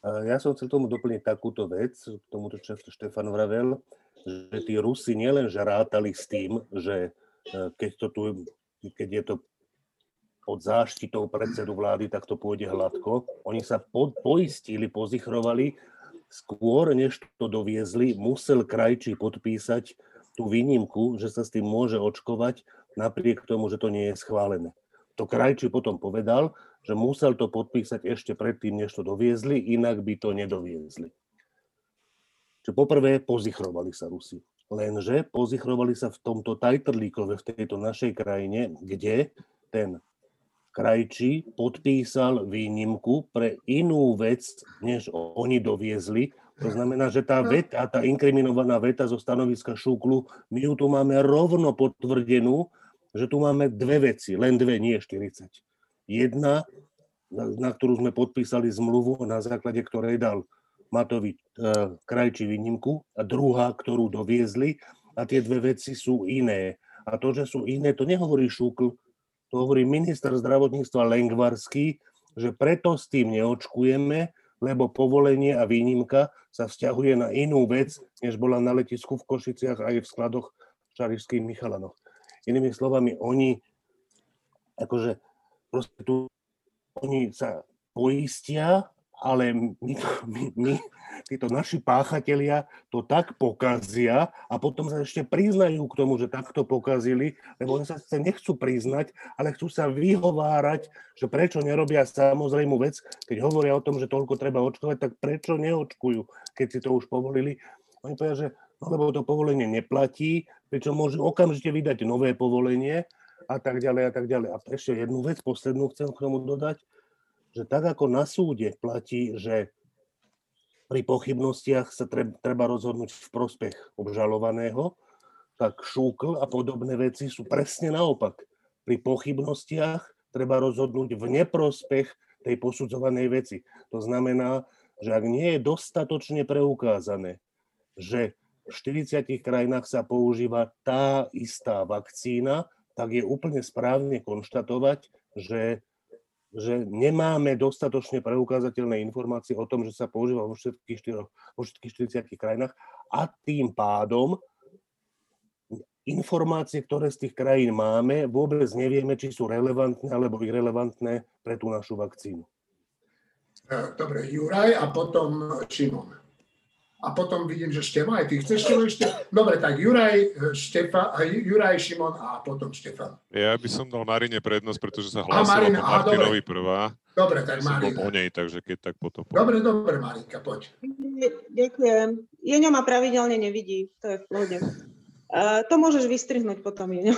Ja som chcel tomu doplniť takúto vec, k tomuto často Štefan vravel, že tí Rusi nielen že rátali s tým, že e, keď, to tu, keď je to pod záštitou predsedu vlády, tak to pôjde hladko. Oni sa po, poistili, pozichrovali, skôr než to doviezli, musel krajčí podpísať tú výnimku, že sa s tým môže očkovať, napriek tomu, že to nie je schválené. To krajčí potom povedal, že musel to podpísať ešte predtým, než to doviezli, inak by to nedoviezli. Čiže poprvé pozichrovali sa Rusi. Lenže pozichrovali sa v tomto Tajtrlíkove, v tejto našej krajine, kde ten krajčí podpísal výnimku pre inú vec, než oni doviezli. To znamená, že tá veta, tá inkriminovaná veta zo stanoviska Šuklu, my ju tu máme rovno potvrdenú že tu máme dve veci, len dve, nie 40. Jedna, na, na ktorú sme podpísali zmluvu, na základe ktorej dal Matovič e, krajči výnimku a druhá, ktorú doviezli a tie dve veci sú iné. A to, že sú iné, to nehovorí Šúkl, to hovorí minister zdravotníctva Lengvarský, že preto s tým neočkujeme, lebo povolenie a výnimka sa vzťahuje na inú vec, než bola na letisku v Košiciach aj v skladoch v Šarišských Michalanoch. Inými slovami, oni akože proste tu, oni sa poistia ale my, my, my, títo naši páchatelia to tak pokazia a potom sa ešte priznajú k tomu, že takto pokazili, lebo oni sa nechcú priznať, ale chcú sa vyhovárať, že prečo nerobia samozrejmú vec, keď hovoria o tom, že toľko treba očkovať, tak prečo neočkujú, keď si to už povolili. Oni povedia, že no, lebo to povolenie neplatí, prečo môžu okamžite vydať nové povolenie a tak ďalej a tak ďalej. A ešte jednu vec, poslednú chcem k tomu dodať, že tak ako na súde platí, že pri pochybnostiach sa treba rozhodnúť v prospech obžalovaného, tak šúkl a podobné veci sú presne naopak. Pri pochybnostiach treba rozhodnúť v neprospech tej posudzovanej veci. To znamená, že ak nie je dostatočne preukázané, že v 40 krajinách sa používa tá istá vakcína, tak je úplne správne konštatovať, že že nemáme dostatočne preukázateľné informácie o tom, že sa používa vo všetkých, štyroch, vo všetkých 40 krajinách a tým pádom informácie, ktoré z tých krajín máme, vôbec nevieme, či sú relevantné alebo irrelevantné pre tú našu vakcínu. Dobre, Juraj a potom Šimon a potom vidím, že Štefan, aj ty chceš čo ešte? Dobre, tak Juraj, Štefa, Juraj, Šimon a potom Štefan. Ja by som dal Marine prednosť, pretože sa hlásila po Martinovi prvá. Dobre, tak Marina. po nej, takže keď tak potom. Dobre, dobre, Marinka, poď. Ďakujem. Jeňo ma pravidelne nevidí, to je v pohode. Uh, to môžeš vystrihnúť potom. uh,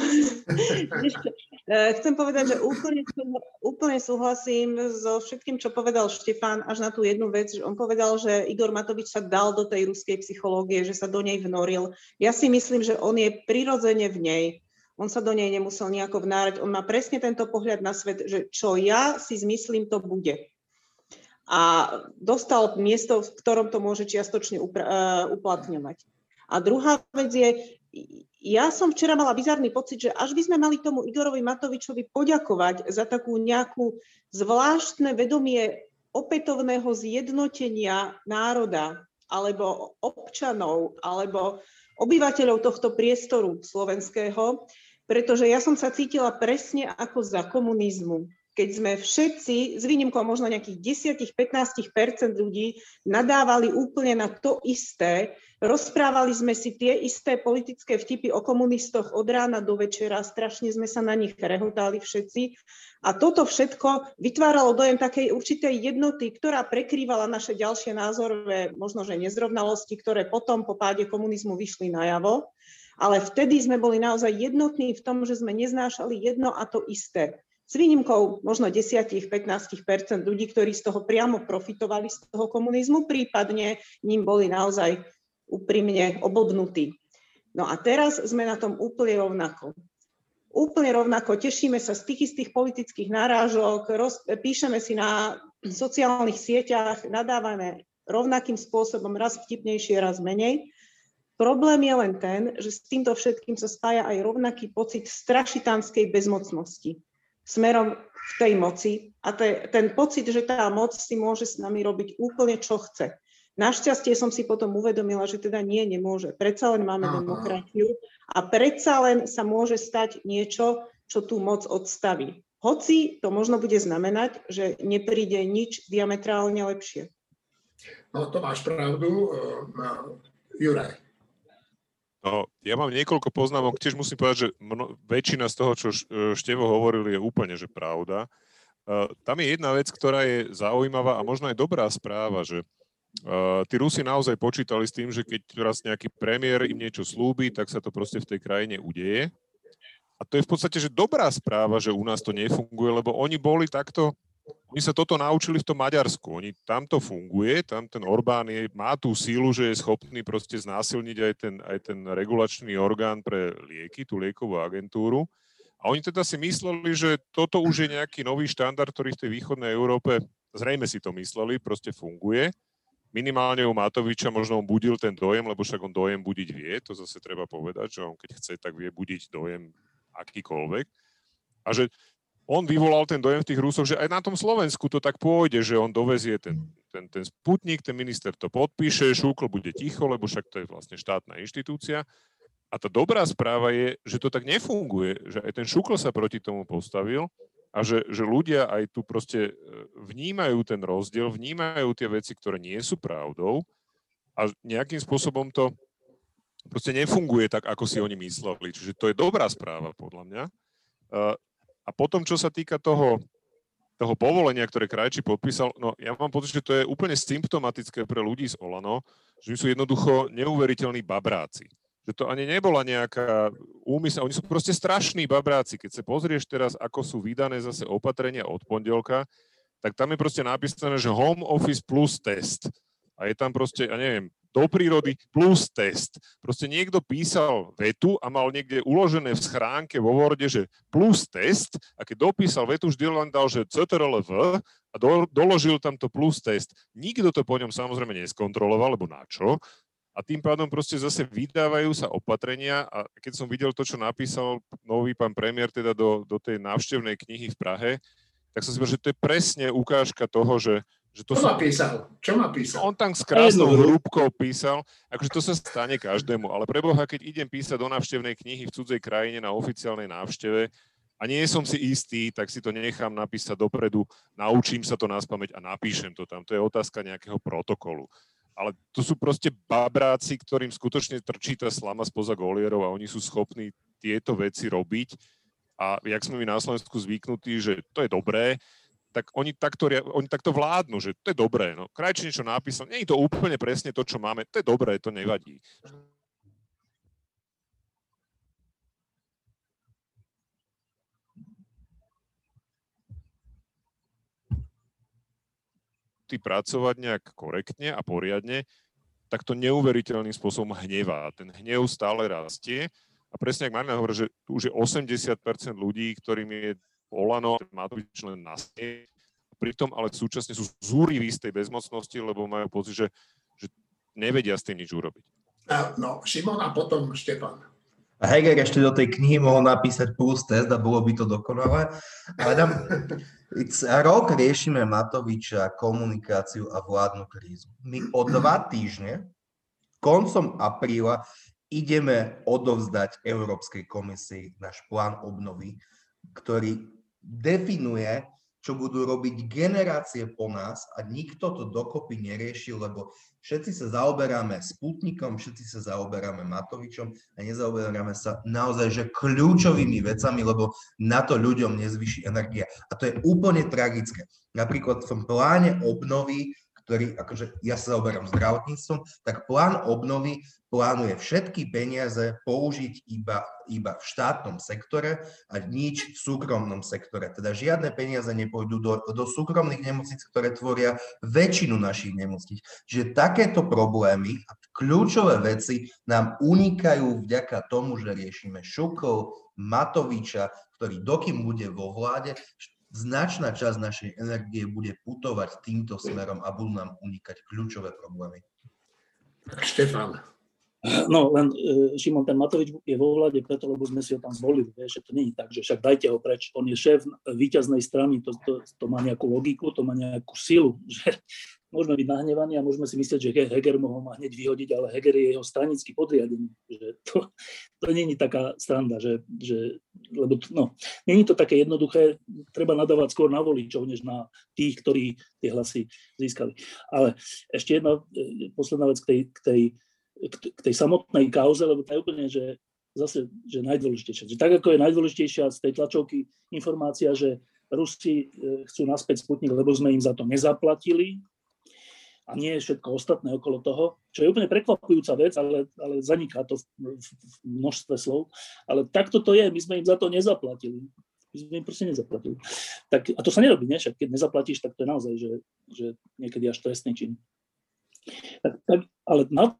[LAUGHS] chcem povedať, že úplne, úplne súhlasím so všetkým, čo povedal Štefán, až na tú jednu vec, že on povedal, že Igor Matovič sa dal do tej ruskej psychológie, že sa do nej vnoril. Ja si myslím, že on je prirodzene v nej. On sa do nej nemusel nejako vnárať. On má presne tento pohľad na svet, že čo ja si zmyslím, to bude. A dostal miesto, v ktorom to môže čiastočne uplatňovať. A druhá vec je, ja som včera mala bizarný pocit, že až by sme mali tomu Igorovi Matovičovi poďakovať za takú nejakú zvláštne vedomie opätovného zjednotenia národa alebo občanov alebo obyvateľov tohto priestoru slovenského, pretože ja som sa cítila presne ako za komunizmu, keď sme všetci, s výnimkou možno nejakých 10-15% ľudí, nadávali úplne na to isté, rozprávali sme si tie isté politické vtipy o komunistoch od rána do večera, strašne sme sa na nich rehotali všetci. A toto všetko vytváralo dojem takej určitej jednoty, ktorá prekrývala naše ďalšie názorové, možno že nezrovnalosti, ktoré potom po páde komunizmu vyšli najavo. Ale vtedy sme boli naozaj jednotní v tom, že sme neznášali jedno a to isté s výnimkou možno 10-15% ľudí, ktorí z toho priamo profitovali z toho komunizmu, prípadne ním boli naozaj úprimne oblbnutí. No a teraz sme na tom úplne rovnako. Úplne rovnako tešíme sa z tých istých politických nárážok, roz, píšeme si na sociálnych sieťach, nadávame rovnakým spôsobom, raz vtipnejšie, raz menej. Problém je len ten, že s týmto všetkým sa spája aj rovnaký pocit strašitánskej bezmocnosti smerom v tej moci a te, ten pocit, že tá moc si môže s nami robiť úplne čo chce. Našťastie som si potom uvedomila, že teda nie, nemôže. Predsa len máme Aha. demokraciu a predsa len sa môže stať niečo, čo tú moc odstaví. Hoci to možno bude znamenať, že nepríde nič diametrálne lepšie. No to máš pravdu, uh, Juraj. No, ja mám niekoľko poznámok, tiež musím povedať, že mno, väčšina z toho, čo e, Števo hovoril, je úplne, že pravda. Uh, tam je jedna vec, ktorá je zaujímavá a možno aj dobrá správa, že uh, tí Rusi naozaj počítali s tým, že keď raz nejaký premiér im niečo slúbi, tak sa to proste v tej krajine udeje. A to je v podstate, že dobrá správa, že u nás to nefunguje, lebo oni boli takto oni sa toto naučili v tom Maďarsku. Oni, tam to funguje, tam ten Orbán je, má tú sílu, že je schopný proste znásilniť aj ten, aj ten regulačný orgán pre lieky, tú liekovú agentúru. A oni teda si mysleli, že toto už je nejaký nový štandard, ktorý v tej východnej Európe, zrejme si to mysleli, proste funguje. Minimálne u Matoviča možno on budil ten dojem, lebo však on dojem budiť vie, to zase treba povedať, že on keď chce, tak vie budiť dojem akýkoľvek. A že on vyvolal ten dojem v tých Rusoch, že aj na tom Slovensku to tak pôjde, že on dovezie ten, ten, ten sputnik, ten minister to podpíše, Šúkl bude ticho, lebo však to je vlastne štátna inštitúcia. A tá dobrá správa je, že to tak nefunguje, že aj ten Šukl sa proti tomu postavil a že, že ľudia aj tu proste e, vnímajú ten rozdiel, vnímajú tie veci, ktoré nie sú pravdou a nejakým spôsobom to proste nefunguje tak, ako si oni mysleli. Čiže to je dobrá správa, podľa mňa. A potom, čo sa týka toho, toho povolenia, ktoré Krajči podpísal, no ja mám pocit, že to je úplne symptomatické pre ľudí z Olano, že sú jednoducho neuveriteľní babráci že to ani nebola nejaká úmysel. Oni sú proste strašní babráci. Keď sa pozrieš teraz, ako sú vydané zase opatrenia od pondelka, tak tam je proste napísané, že home office plus test. A je tam proste, ja neviem, do prírody plus test. Proste niekto písal vetu a mal niekde uložené v schránke vo Worde, že plus test a keď dopísal vetu, vždy len dal, že CTRL-V a do, doložil tam to plus test. Nikto to po ňom samozrejme neskontroloval, lebo na čo? a tým pádom proste zase vydávajú sa opatrenia a keď som videl to, čo napísal nový pán premiér teda do, do tej návštevnej knihy v Prahe, tak som si povedal, že to je presne ukážka toho, že, že to Čo napísal? Čo napísal? On tam s krásnou hrúbkou písal, akože to sa stane každému, ale preboha, keď idem písať do návštevnej knihy v cudzej krajine na oficiálnej návšteve a nie som si istý, tak si to nechám napísať dopredu, naučím sa to na a napíšem to tam. To je otázka nejakého protokolu ale to sú proste babráci, ktorým skutočne trčí tá slama spoza golierov a oni sú schopní tieto veci robiť. A jak sme my na Slovensku zvyknutí, že to je dobré, tak oni takto, oni takto vládnu, že to je dobré. No, Krajči niečo napísal, nie je to úplne presne to, čo máme, to je dobré, to nevadí. pracovať nejak korektne a poriadne, tak to neuveriteľným spôsobom hnevá. Ten hnev stále rastie a presne ak Marina hovorí, že tu už je 80% ľudí, ktorým je Olano, Matovič len na pritom ale súčasne sú zúriví z tej bezmocnosti, lebo majú pocit, že, že nevedia s tým nič urobiť. No, Šimon a potom Štefan. A Heger ešte do tej knihy mohol napísať plus test a bolo by to dokonalé. Ale tam [LAUGHS] rok riešime Matoviča, komunikáciu a vládnu krízu. My o dva týždne, koncom apríla, ideme odovzdať Európskej komisii náš plán obnovy, ktorý definuje čo budú robiť generácie po nás a nikto to dokopy neriešil, lebo všetci sa zaoberáme Sputnikom, všetci sa zaoberáme Matovičom a nezaoberáme sa naozaj že kľúčovými vecami, lebo na to ľuďom nezvyší energia. A to je úplne tragické. Napríklad v pláne obnovy ktorý, akože ja sa zaoberám zdravotníctvom, tak plán obnovy plánuje všetky peniaze použiť iba, iba v štátnom sektore a nič v súkromnom sektore. Teda žiadne peniaze nepôjdu do, do súkromných nemocníc, ktoré tvoria väčšinu našich nemocníc. Čiže takéto problémy a kľúčové veci nám unikajú vďaka tomu, že riešime Šukov, Matoviča, ktorý dokým bude vo vláde, značná časť našej energie bude putovať týmto smerom a budú nám unikať kľúčové problémy. Štefan. No, len e, Šimon, ten Matovič je vo vláde preto, lebo sme si ho tam zvolili. Vieš, že to nie je tak, že však dajte ho preč. On je šéf víťaznej strany, to, to, to má nejakú logiku, to má nejakú silu. Že môžeme byť nahnevaní a môžeme si myslieť, že Heger mohol ma hneď vyhodiť, ale Heger je jeho stranický podriadený. Že to, to nie je taká stranda, že, že lebo no, nie je to také jednoduché, treba nadávať skôr na voličov, než na tých, ktorí tie hlasy získali. Ale ešte jedna e, posledná vec k tej, k tej k tej samotnej kauze, lebo to je úplne, že zase, že najdôležitejšia. Že tak, ako je najdôležitejšia z tej tlačovky informácia, že Rusi e, chcú naspäť Sputnik, lebo sme im za to nezaplatili a nie všetko ostatné okolo toho, čo je úplne prekvapujúca vec, ale, ale zaniká to v, v, v množstve slov. Ale takto to je, my sme im za to nezaplatili. My sme im proste nezaplatili. Tak, a to sa nerobí, nie? Však keď nezaplatíš, tak to je naozaj, že, že niekedy až trestný čin. Tak, tak, ale na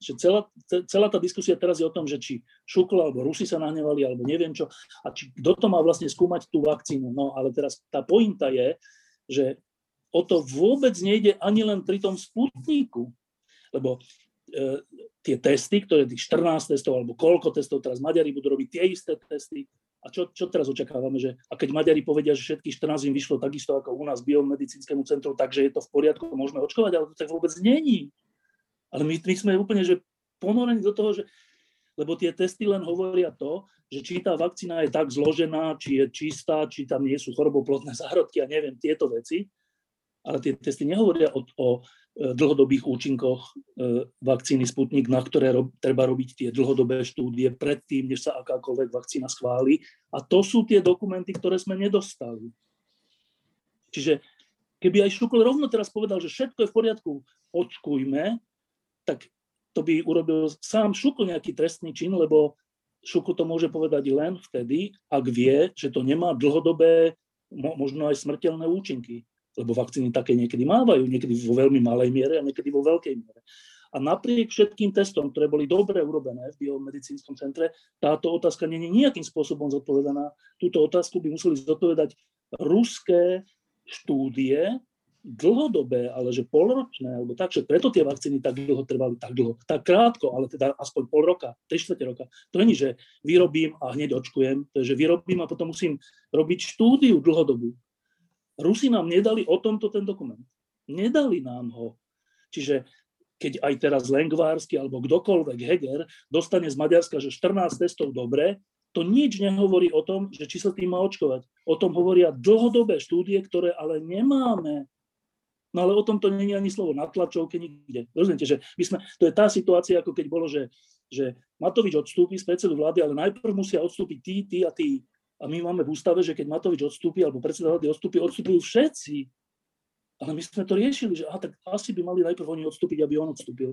že celá, celá tá diskusia teraz je o tom, že či Šukl alebo Rusi sa nahnevali, alebo neviem čo, a či kto to má vlastne skúmať tú vakcínu. No ale teraz tá pointa je, že o to vôbec nejde ani len pri tom sputníku, lebo e, tie testy, ktoré tých 14 testov alebo koľko testov teraz Maďari budú robiť tie isté testy. A čo, čo teraz očakávame, že a keď Maďari povedia, že všetkých 14 im vyšlo takisto ako u nás biomedicínskemu centru, takže je to v poriadku, môžeme očkovať, ale to tak vôbec není. Ale my, my sme úplne že ponorení do toho, že lebo tie testy len hovoria to, že či tá vakcína je tak zložená, či je čistá, či tam nie sú choroboplodné zárodky a neviem, tieto veci. Ale tie testy nehovoria o, o E, dlhodobých účinkoch e, vakcíny Sputnik, na ktoré rob, treba robiť tie dlhodobé štúdie predtým, než sa akákoľvek vakcína schváli. A to sú tie dokumenty, ktoré sme nedostali. Čiže keby aj Šukl rovno teraz povedal, že všetko je v poriadku, očkujme, tak to by urobil sám Šukl nejaký trestný čin, lebo Šukl to môže povedať len vtedy, ak vie, že to nemá dlhodobé, možno aj smrteľné účinky lebo vakcíny také niekedy mávajú, niekedy vo veľmi malej miere a niekedy vo veľkej miere. A napriek všetkým testom, ktoré boli dobre urobené v biomedicínskom centre, táto otázka je nejakým spôsobom zodpovedaná. Túto otázku by museli zodpovedať ruské štúdie, dlhodobé, ale že polročné, alebo tak, že preto tie vakcíny tak dlho trvali, tak dlho, tak krátko, ale teda aspoň pol roka, tri štvrte roka. To není, že vyrobím a hneď očkujem, to je, že vyrobím a potom musím robiť štúdiu dlhodobú. Rusi nám nedali o tomto ten dokument. Nedali nám ho. Čiže keď aj teraz Lengvársky alebo kdokoľvek Heger dostane z Maďarska, že 14 testov dobre, to nič nehovorí o tom, že či sa tým má očkovať. O tom hovoria dlhodobé štúdie, ktoré ale nemáme. No ale o tom to není ani slovo na tlačovke nikde. Rozumiete, že my sme, to je tá situácia, ako keď bolo, že, že Matovič odstúpi z predsedu vlády, ale najprv musia odstúpiť tí, tí a tí. A my máme v ústave, že keď Matovič odstúpi, alebo predseda vlády odstúpi, odstúpili všetci. Ale my sme to riešili, že aha, tak asi by mali najprv oni odstúpiť, aby on odstúpil.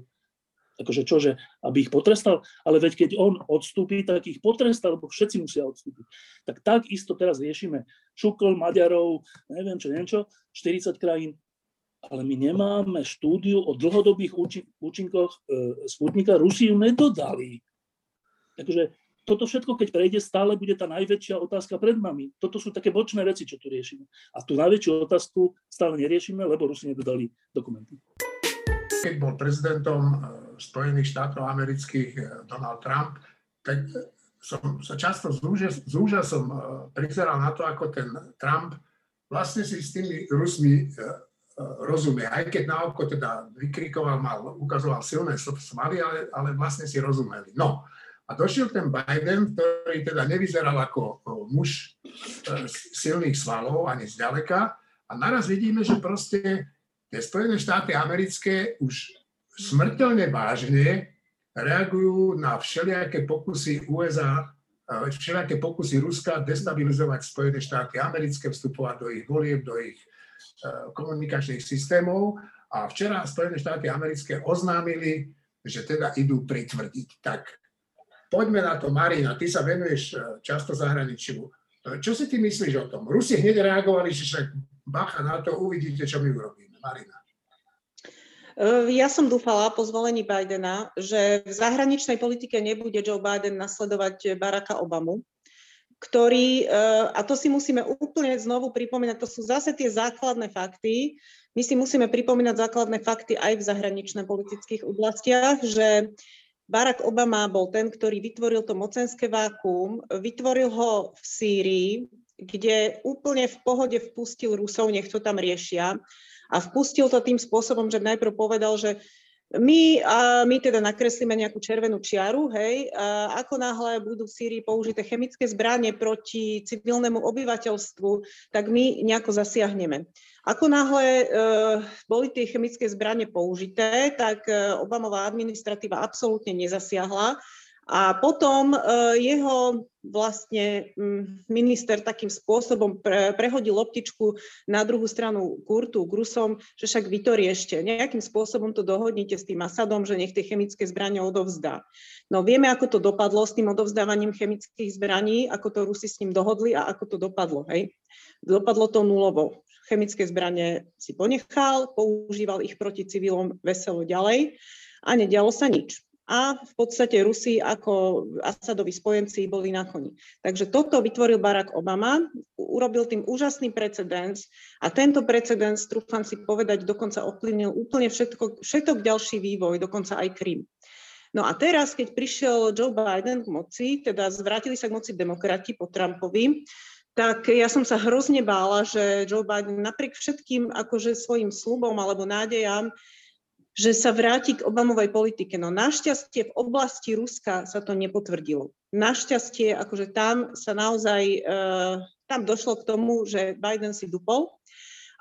Akože čože, aby ich potrestal, ale veď keď on odstúpi, tak ich potrestal, lebo všetci musia odstúpiť. Tak takisto teraz riešime Šukl, Maďarov, neviem čo, neviem čo, 40 krajín, ale my nemáme štúdiu o dlhodobých účinkoch e, Sputnika. Rusi ju nedodali. Takže toto všetko, keď prejde, stále bude tá najväčšia otázka pred nami. Toto sú také bočné veci, čo tu riešime. A tú najväčšiu otázku stále neriešime, lebo Rusi nedodali dokumenty. Keď bol prezidentom eh, Spojených štátov amerických eh, Donald Trump, tak eh, som sa často s úžasom prizeral na to, ako ten Trump vlastne si s tými Rusmi rozumie. Aj keď na oko teda vykrikoval, mal, ukazoval silné svaly, ale, ale vlastne si rozumeli. No, a došiel ten Biden, ktorý teda nevyzeral ako muž e, silných svalov ani zďaleka. A naraz vidíme, že proste tie Spojené štáty americké už smrteľne vážne reagujú na všelijaké pokusy USA, e, všelijaké pokusy Ruska destabilizovať Spojené štáty americké, vstupovať do ich volieb, do ich e, komunikačných systémov. A včera Spojené štáty americké oznámili, že teda idú pritvrdiť. Tak Poďme na to, Marina, ty sa venuješ e, často zahraničiu. E, čo si ty myslíš o tom? Rusi hneď reagovali, že však bacha na to, uvidíte, čo my urobíme. Marina. E, ja som dúfala po zvolení Bidena, že v zahraničnej politike nebude Joe Biden nasledovať Baracka Obamu, ktorý, a to si musíme úplne znovu pripomínať, to sú zase tie základné fakty. My si musíme pripomínať základné fakty aj v zahraničných politických oblastiach, že Barack Obama bol ten, ktorý vytvoril to mocenské vákuum, vytvoril ho v Sýrii, kde úplne v pohode vpustil Rusov, nech to tam riešia. A vpustil to tým spôsobom, že najprv povedal, že my, a my teda nakreslíme nejakú červenú čiaru, hej, a ako náhle budú v Sýrii použité chemické zbranie proti civilnému obyvateľstvu, tak my nejako zasiahneme. Ako náhle e, boli tie chemické zbranie použité, tak e, Obamová administratíva absolútne nezasiahla a potom e, jeho vlastne minister takým spôsobom pre, prehodil loptičku na druhú stranu Kurtu, Grusom, že však vy to riešte. Nejakým spôsobom to dohodnite s tým Asadom, že nech tie chemické zbranie odovzdá. No vieme, ako to dopadlo s tým odovzdávaním chemických zbraní, ako to Rusi s ním dohodli a ako to dopadlo. Hej? Dopadlo to nulovo chemické zbranie si ponechal, používal ich proti civilom veselo ďalej a nedialo sa nič. a v podstate Rusi ako Asadovi spojenci boli na koni. Takže toto vytvoril Barack Obama, urobil tým úžasný precedens a tento precedens, trúfam si povedať, dokonca ovplyvnil úplne všetko, všetok ďalší vývoj, dokonca aj Krym. No a teraz, keď prišiel Joe Biden k moci, teda zvrátili sa k moci demokrati po Trumpovi, tak ja som sa hrozne bála, že Joe Biden napriek všetkým akože svojim slubom alebo nádejam že sa vráti k Obamovej politike. No našťastie v oblasti Ruska sa to nepotvrdilo. Našťastie, akože tam sa naozaj, uh, tam došlo k tomu, že Biden si dupol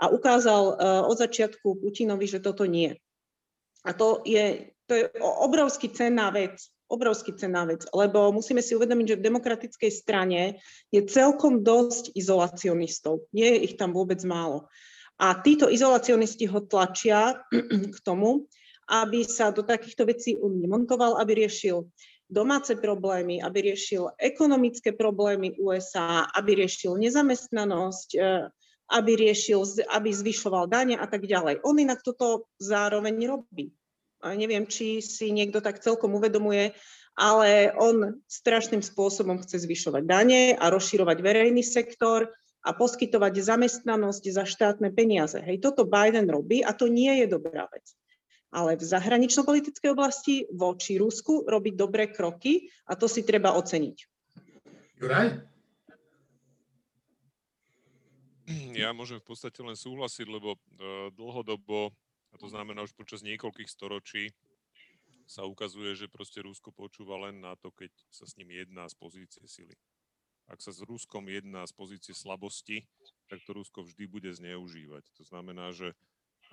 a ukázal uh, od začiatku Putinovi, že toto nie. A to je, to je obrovský cenná vec, obrovský cenná vec, lebo musíme si uvedomiť, že v demokratickej strane je celkom dosť izolacionistov. Nie je ich tam vôbec málo. A títo izolacionisti ho tlačia [CLEARS THROAT] k tomu, aby sa do takýchto vecí on nemontoval, aby riešil domáce problémy, aby riešil ekonomické problémy USA, aby riešil nezamestnanosť, e, aby riešil, aby zvyšoval dane a tak ďalej. On inak toto zároveň robí. Neviem, či si niekto tak celkom uvedomuje, ale on strašným spôsobom chce zvyšovať dane a rozširovať verejný sektor, a poskytovať zamestnanosť za štátne peniaze. Hej, toto Biden robí a to nie je dobrá vec. Ale v zahranično-politickej oblasti voči Rusku robí dobré kroky a to si treba oceniť. Juraj? Ja môžem v podstate len súhlasiť, lebo uh, dlhodobo, a to znamená už počas niekoľkých storočí, sa ukazuje, že proste Rusko počúva len na to, keď sa s ním jedná z pozície sily ak sa s Ruskom jedná z pozície slabosti, tak to Rusko vždy bude zneužívať. To znamená, že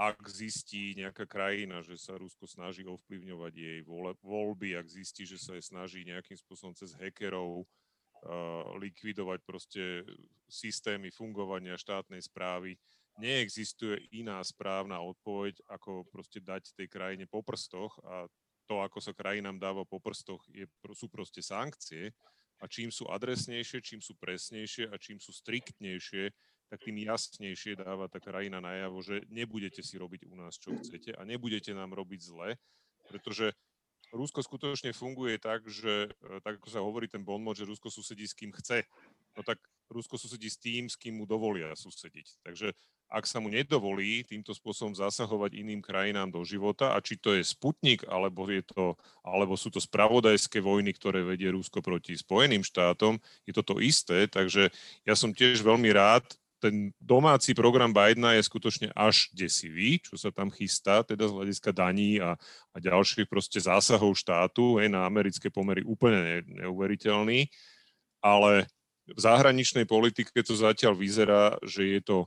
ak zistí nejaká krajina, že sa Rusko snaží ovplyvňovať jej voľby, ak zistí, že sa je snaží nejakým spôsobom cez hackerov uh, likvidovať proste systémy fungovania štátnej správy, neexistuje iná správna odpoveď, ako proste dať tej krajine po prstoch a to, ako sa krajinám dáva po prstoch, je, sú proste sankcie a čím sú adresnejšie, čím sú presnejšie a čím sú striktnejšie, tak tým jasnejšie dáva tá krajina najavo, že nebudete si robiť u nás, čo chcete a nebudete nám robiť zle, pretože Rusko skutočne funguje tak, že e, tak ako sa hovorí ten bonmot, že Rusko susedí s kým chce, no tak Rusko susedí s tým, s kým mu dovolia susediť. Takže ak sa mu nedovolí týmto spôsobom zasahovať iným krajinám do života, a či to je Sputnik, alebo, je to, alebo sú to spravodajské vojny, ktoré vedie Rusko proti Spojeným štátom, je to to isté, takže ja som tiež veľmi rád, ten domáci program Bidena je skutočne až desivý, čo sa tam chystá, teda z hľadiska daní a, a ďalších proste zásahov štátu hej, na americké pomery úplne ne, neuveriteľný, ale v zahraničnej politike to zatiaľ vyzerá, že je to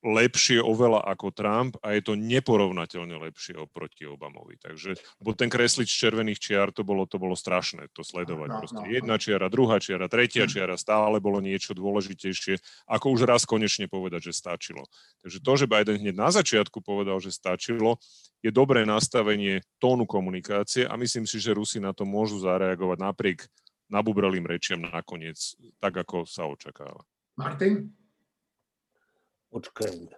lepšie oveľa ako Trump a je to neporovnateľne lepšie oproti Obamovi. Takže, lebo ten kreslič červených čiar, to bolo, to bolo strašné to sledovať. No, Proste no, jedna čiara, druhá čiara, tretia hm. čiara, stále bolo niečo dôležitejšie, ako už raz konečne povedať, že stačilo. Takže to, že Biden hneď na začiatku povedal, že stačilo, je dobré nastavenie tónu komunikácie a myslím si, že Rusi na to môžu zareagovať napriek nabubrelým rečiam nakoniec, tak ako sa očakáva. Martin? Počkajme.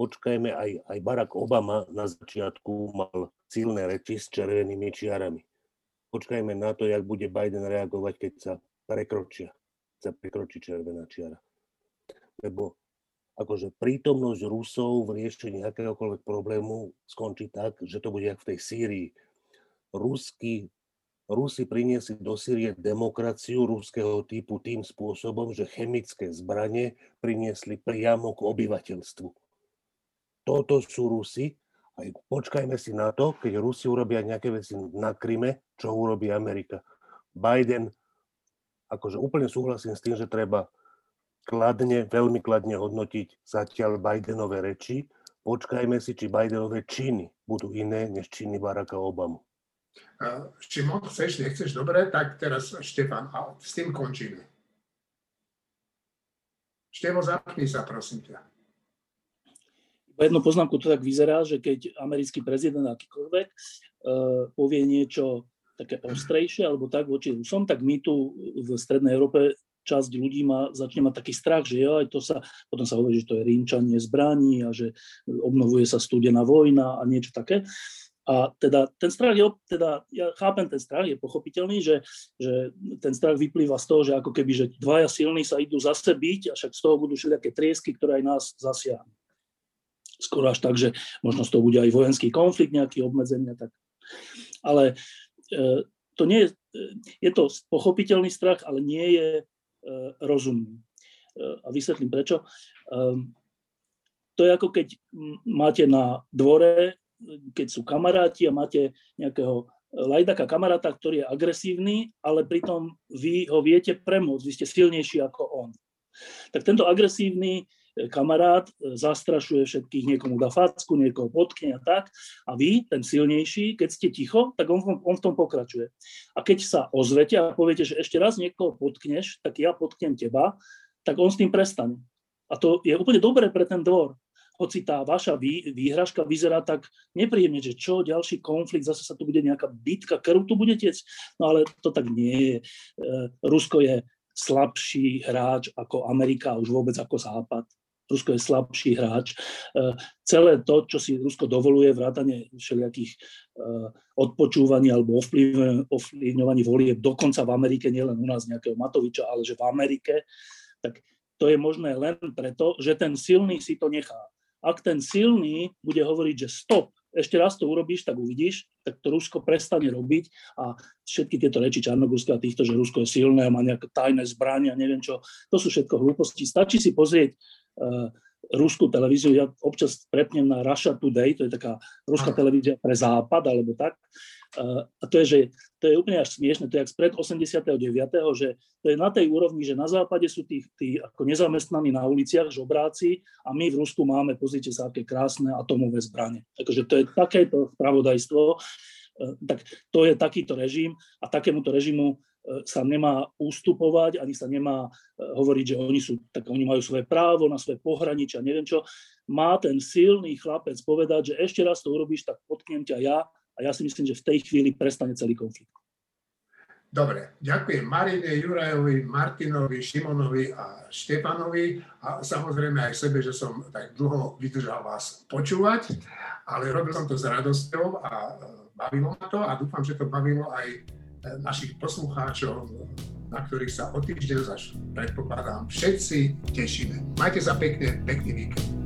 Počkajme, aj, aj Barack Obama na začiatku mal silné reči s červenými čiarami. Počkajme na to, jak bude Biden reagovať, keď sa prekročia, sa prekročí červená čiara. Lebo akože prítomnosť Rusov v riešení akéhokoľvek problému skončí tak, že to bude jak v tej Sýrii. Ruský Rusi priniesli do Sýrie demokraciu ruského typu tým spôsobom, že chemické zbranie priniesli priamo k obyvateľstvu. Toto sú Rusi. A počkajme si na to, keď Rusi urobia nejaké veci na Kryme, čo urobí Amerika. Biden, akože úplne súhlasím s tým, že treba kladne, veľmi kladne hodnotiť zatiaľ Bidenové reči. Počkajme si, či Bidenové činy budú iné než činy Baracka Obamu. Šimon, chceš, nechceš? Dobre, tak teraz Štefan, a s tým končíme. Števo, zapni sa, prosím ťa. Po jednu poznámku to tak vyzerá, že keď americký prezident akýkoľvek uh, povie niečo také ostrejšie alebo tak voči Rusom, tak my tu v Strednej Európe časť ľudí má, začne mať taký strach, že jo, to sa, potom sa hovorí, že to je rímčanie zbraní a že obnovuje sa studená vojna a niečo také. A teda ten strach je, teda ja chápem ten strach, je pochopiteľný, že, že ten strach vyplýva z toho, že ako keby, že dvaja silní sa idú zase byť a však z toho budú všelijaké triesky, ktoré aj nás zasiahnu. Skoro až tak, že možno z toho bude aj vojenský konflikt, nejaký obmedzenia. Tak. Ale e, to nie je, e, je to pochopiteľný strach, ale nie je e, rozumný. E, a vysvetlím prečo. E, to je ako keď máte na dvore keď sú kamaráti a máte nejakého lajdaka kamaráta, ktorý je agresívny, ale pritom vy ho viete premôcť, vy ste silnejší ako on. Tak tento agresívny e, kamarát e, zastrašuje všetkých, niekomu dá facku, niekoho potkne a tak. A vy, ten silnejší, keď ste ticho, tak on, on v tom pokračuje. A keď sa ozvete a poviete, že ešte raz niekoho potkneš, tak ja potknem teba, tak on s tým prestane. A to je úplne dobré pre ten dvor hoci tá vaša vý, výhražka vyzerá tak nepríjemne, že čo, ďalší konflikt, zase sa tu bude nejaká bitka, krv tu bude tiec, no ale to tak nie je. E, Rusko je slabší hráč ako Amerika, už vôbec ako Západ. Rusko je slabší hráč. E, celé to, čo si Rusko dovoluje, vrátanie všelijakých e, odpočúvaní alebo ovplyvňovaní volieb, dokonca v Amerike, nielen u nás nejakého Matoviča, ale že v Amerike, tak to je možné len preto, že ten silný si to nechá. Ak ten silný bude hovoriť, že stop, ešte raz to urobíš, tak uvidíš, tak to Rusko prestane robiť a všetky tieto reči Čarnogórska a týchto, že Rusko je silné a má nejaké tajné zbrania, neviem čo, to sú všetko hlúposti. Stačí si pozrieť uh, ruskú televíziu, ja občas prepnem na Russia Today, to je taká ruská televízia pre západ alebo tak, a to je, že to je úplne až smiešne, to je jak spred 89., že to je na tej úrovni, že na západe sú tí, tí ako nezamestnaní na uliciach, žobráci a my v Rusku máme, pozrite sa, aké krásne atomové zbranie. Takže to je takéto spravodajstvo, e, tak to je takýto režim a takémuto režimu e, sa nemá ústupovať, ani sa nemá e, hovoriť, že oni sú, tak oni majú svoje právo na svoje pohraničia, neviem čo. Má ten silný chlapec povedať, že ešte raz to urobíš, tak potknem ťa ja a ja si myslím, že v tej chvíli prestane celý konflikt. Dobre, ďakujem Marine, Jurajovi, Martinovi, Šimonovi a Štepanovi a samozrejme aj sebe, že som tak dlho vydržal vás počúvať, ale robil som to s radosťou a e, bavilo ma to a dúfam, že to bavilo aj e, našich poslucháčov, na ktorých sa o týždeň až predpokladám všetci tešíme. Majte sa pekne, pekný víkend.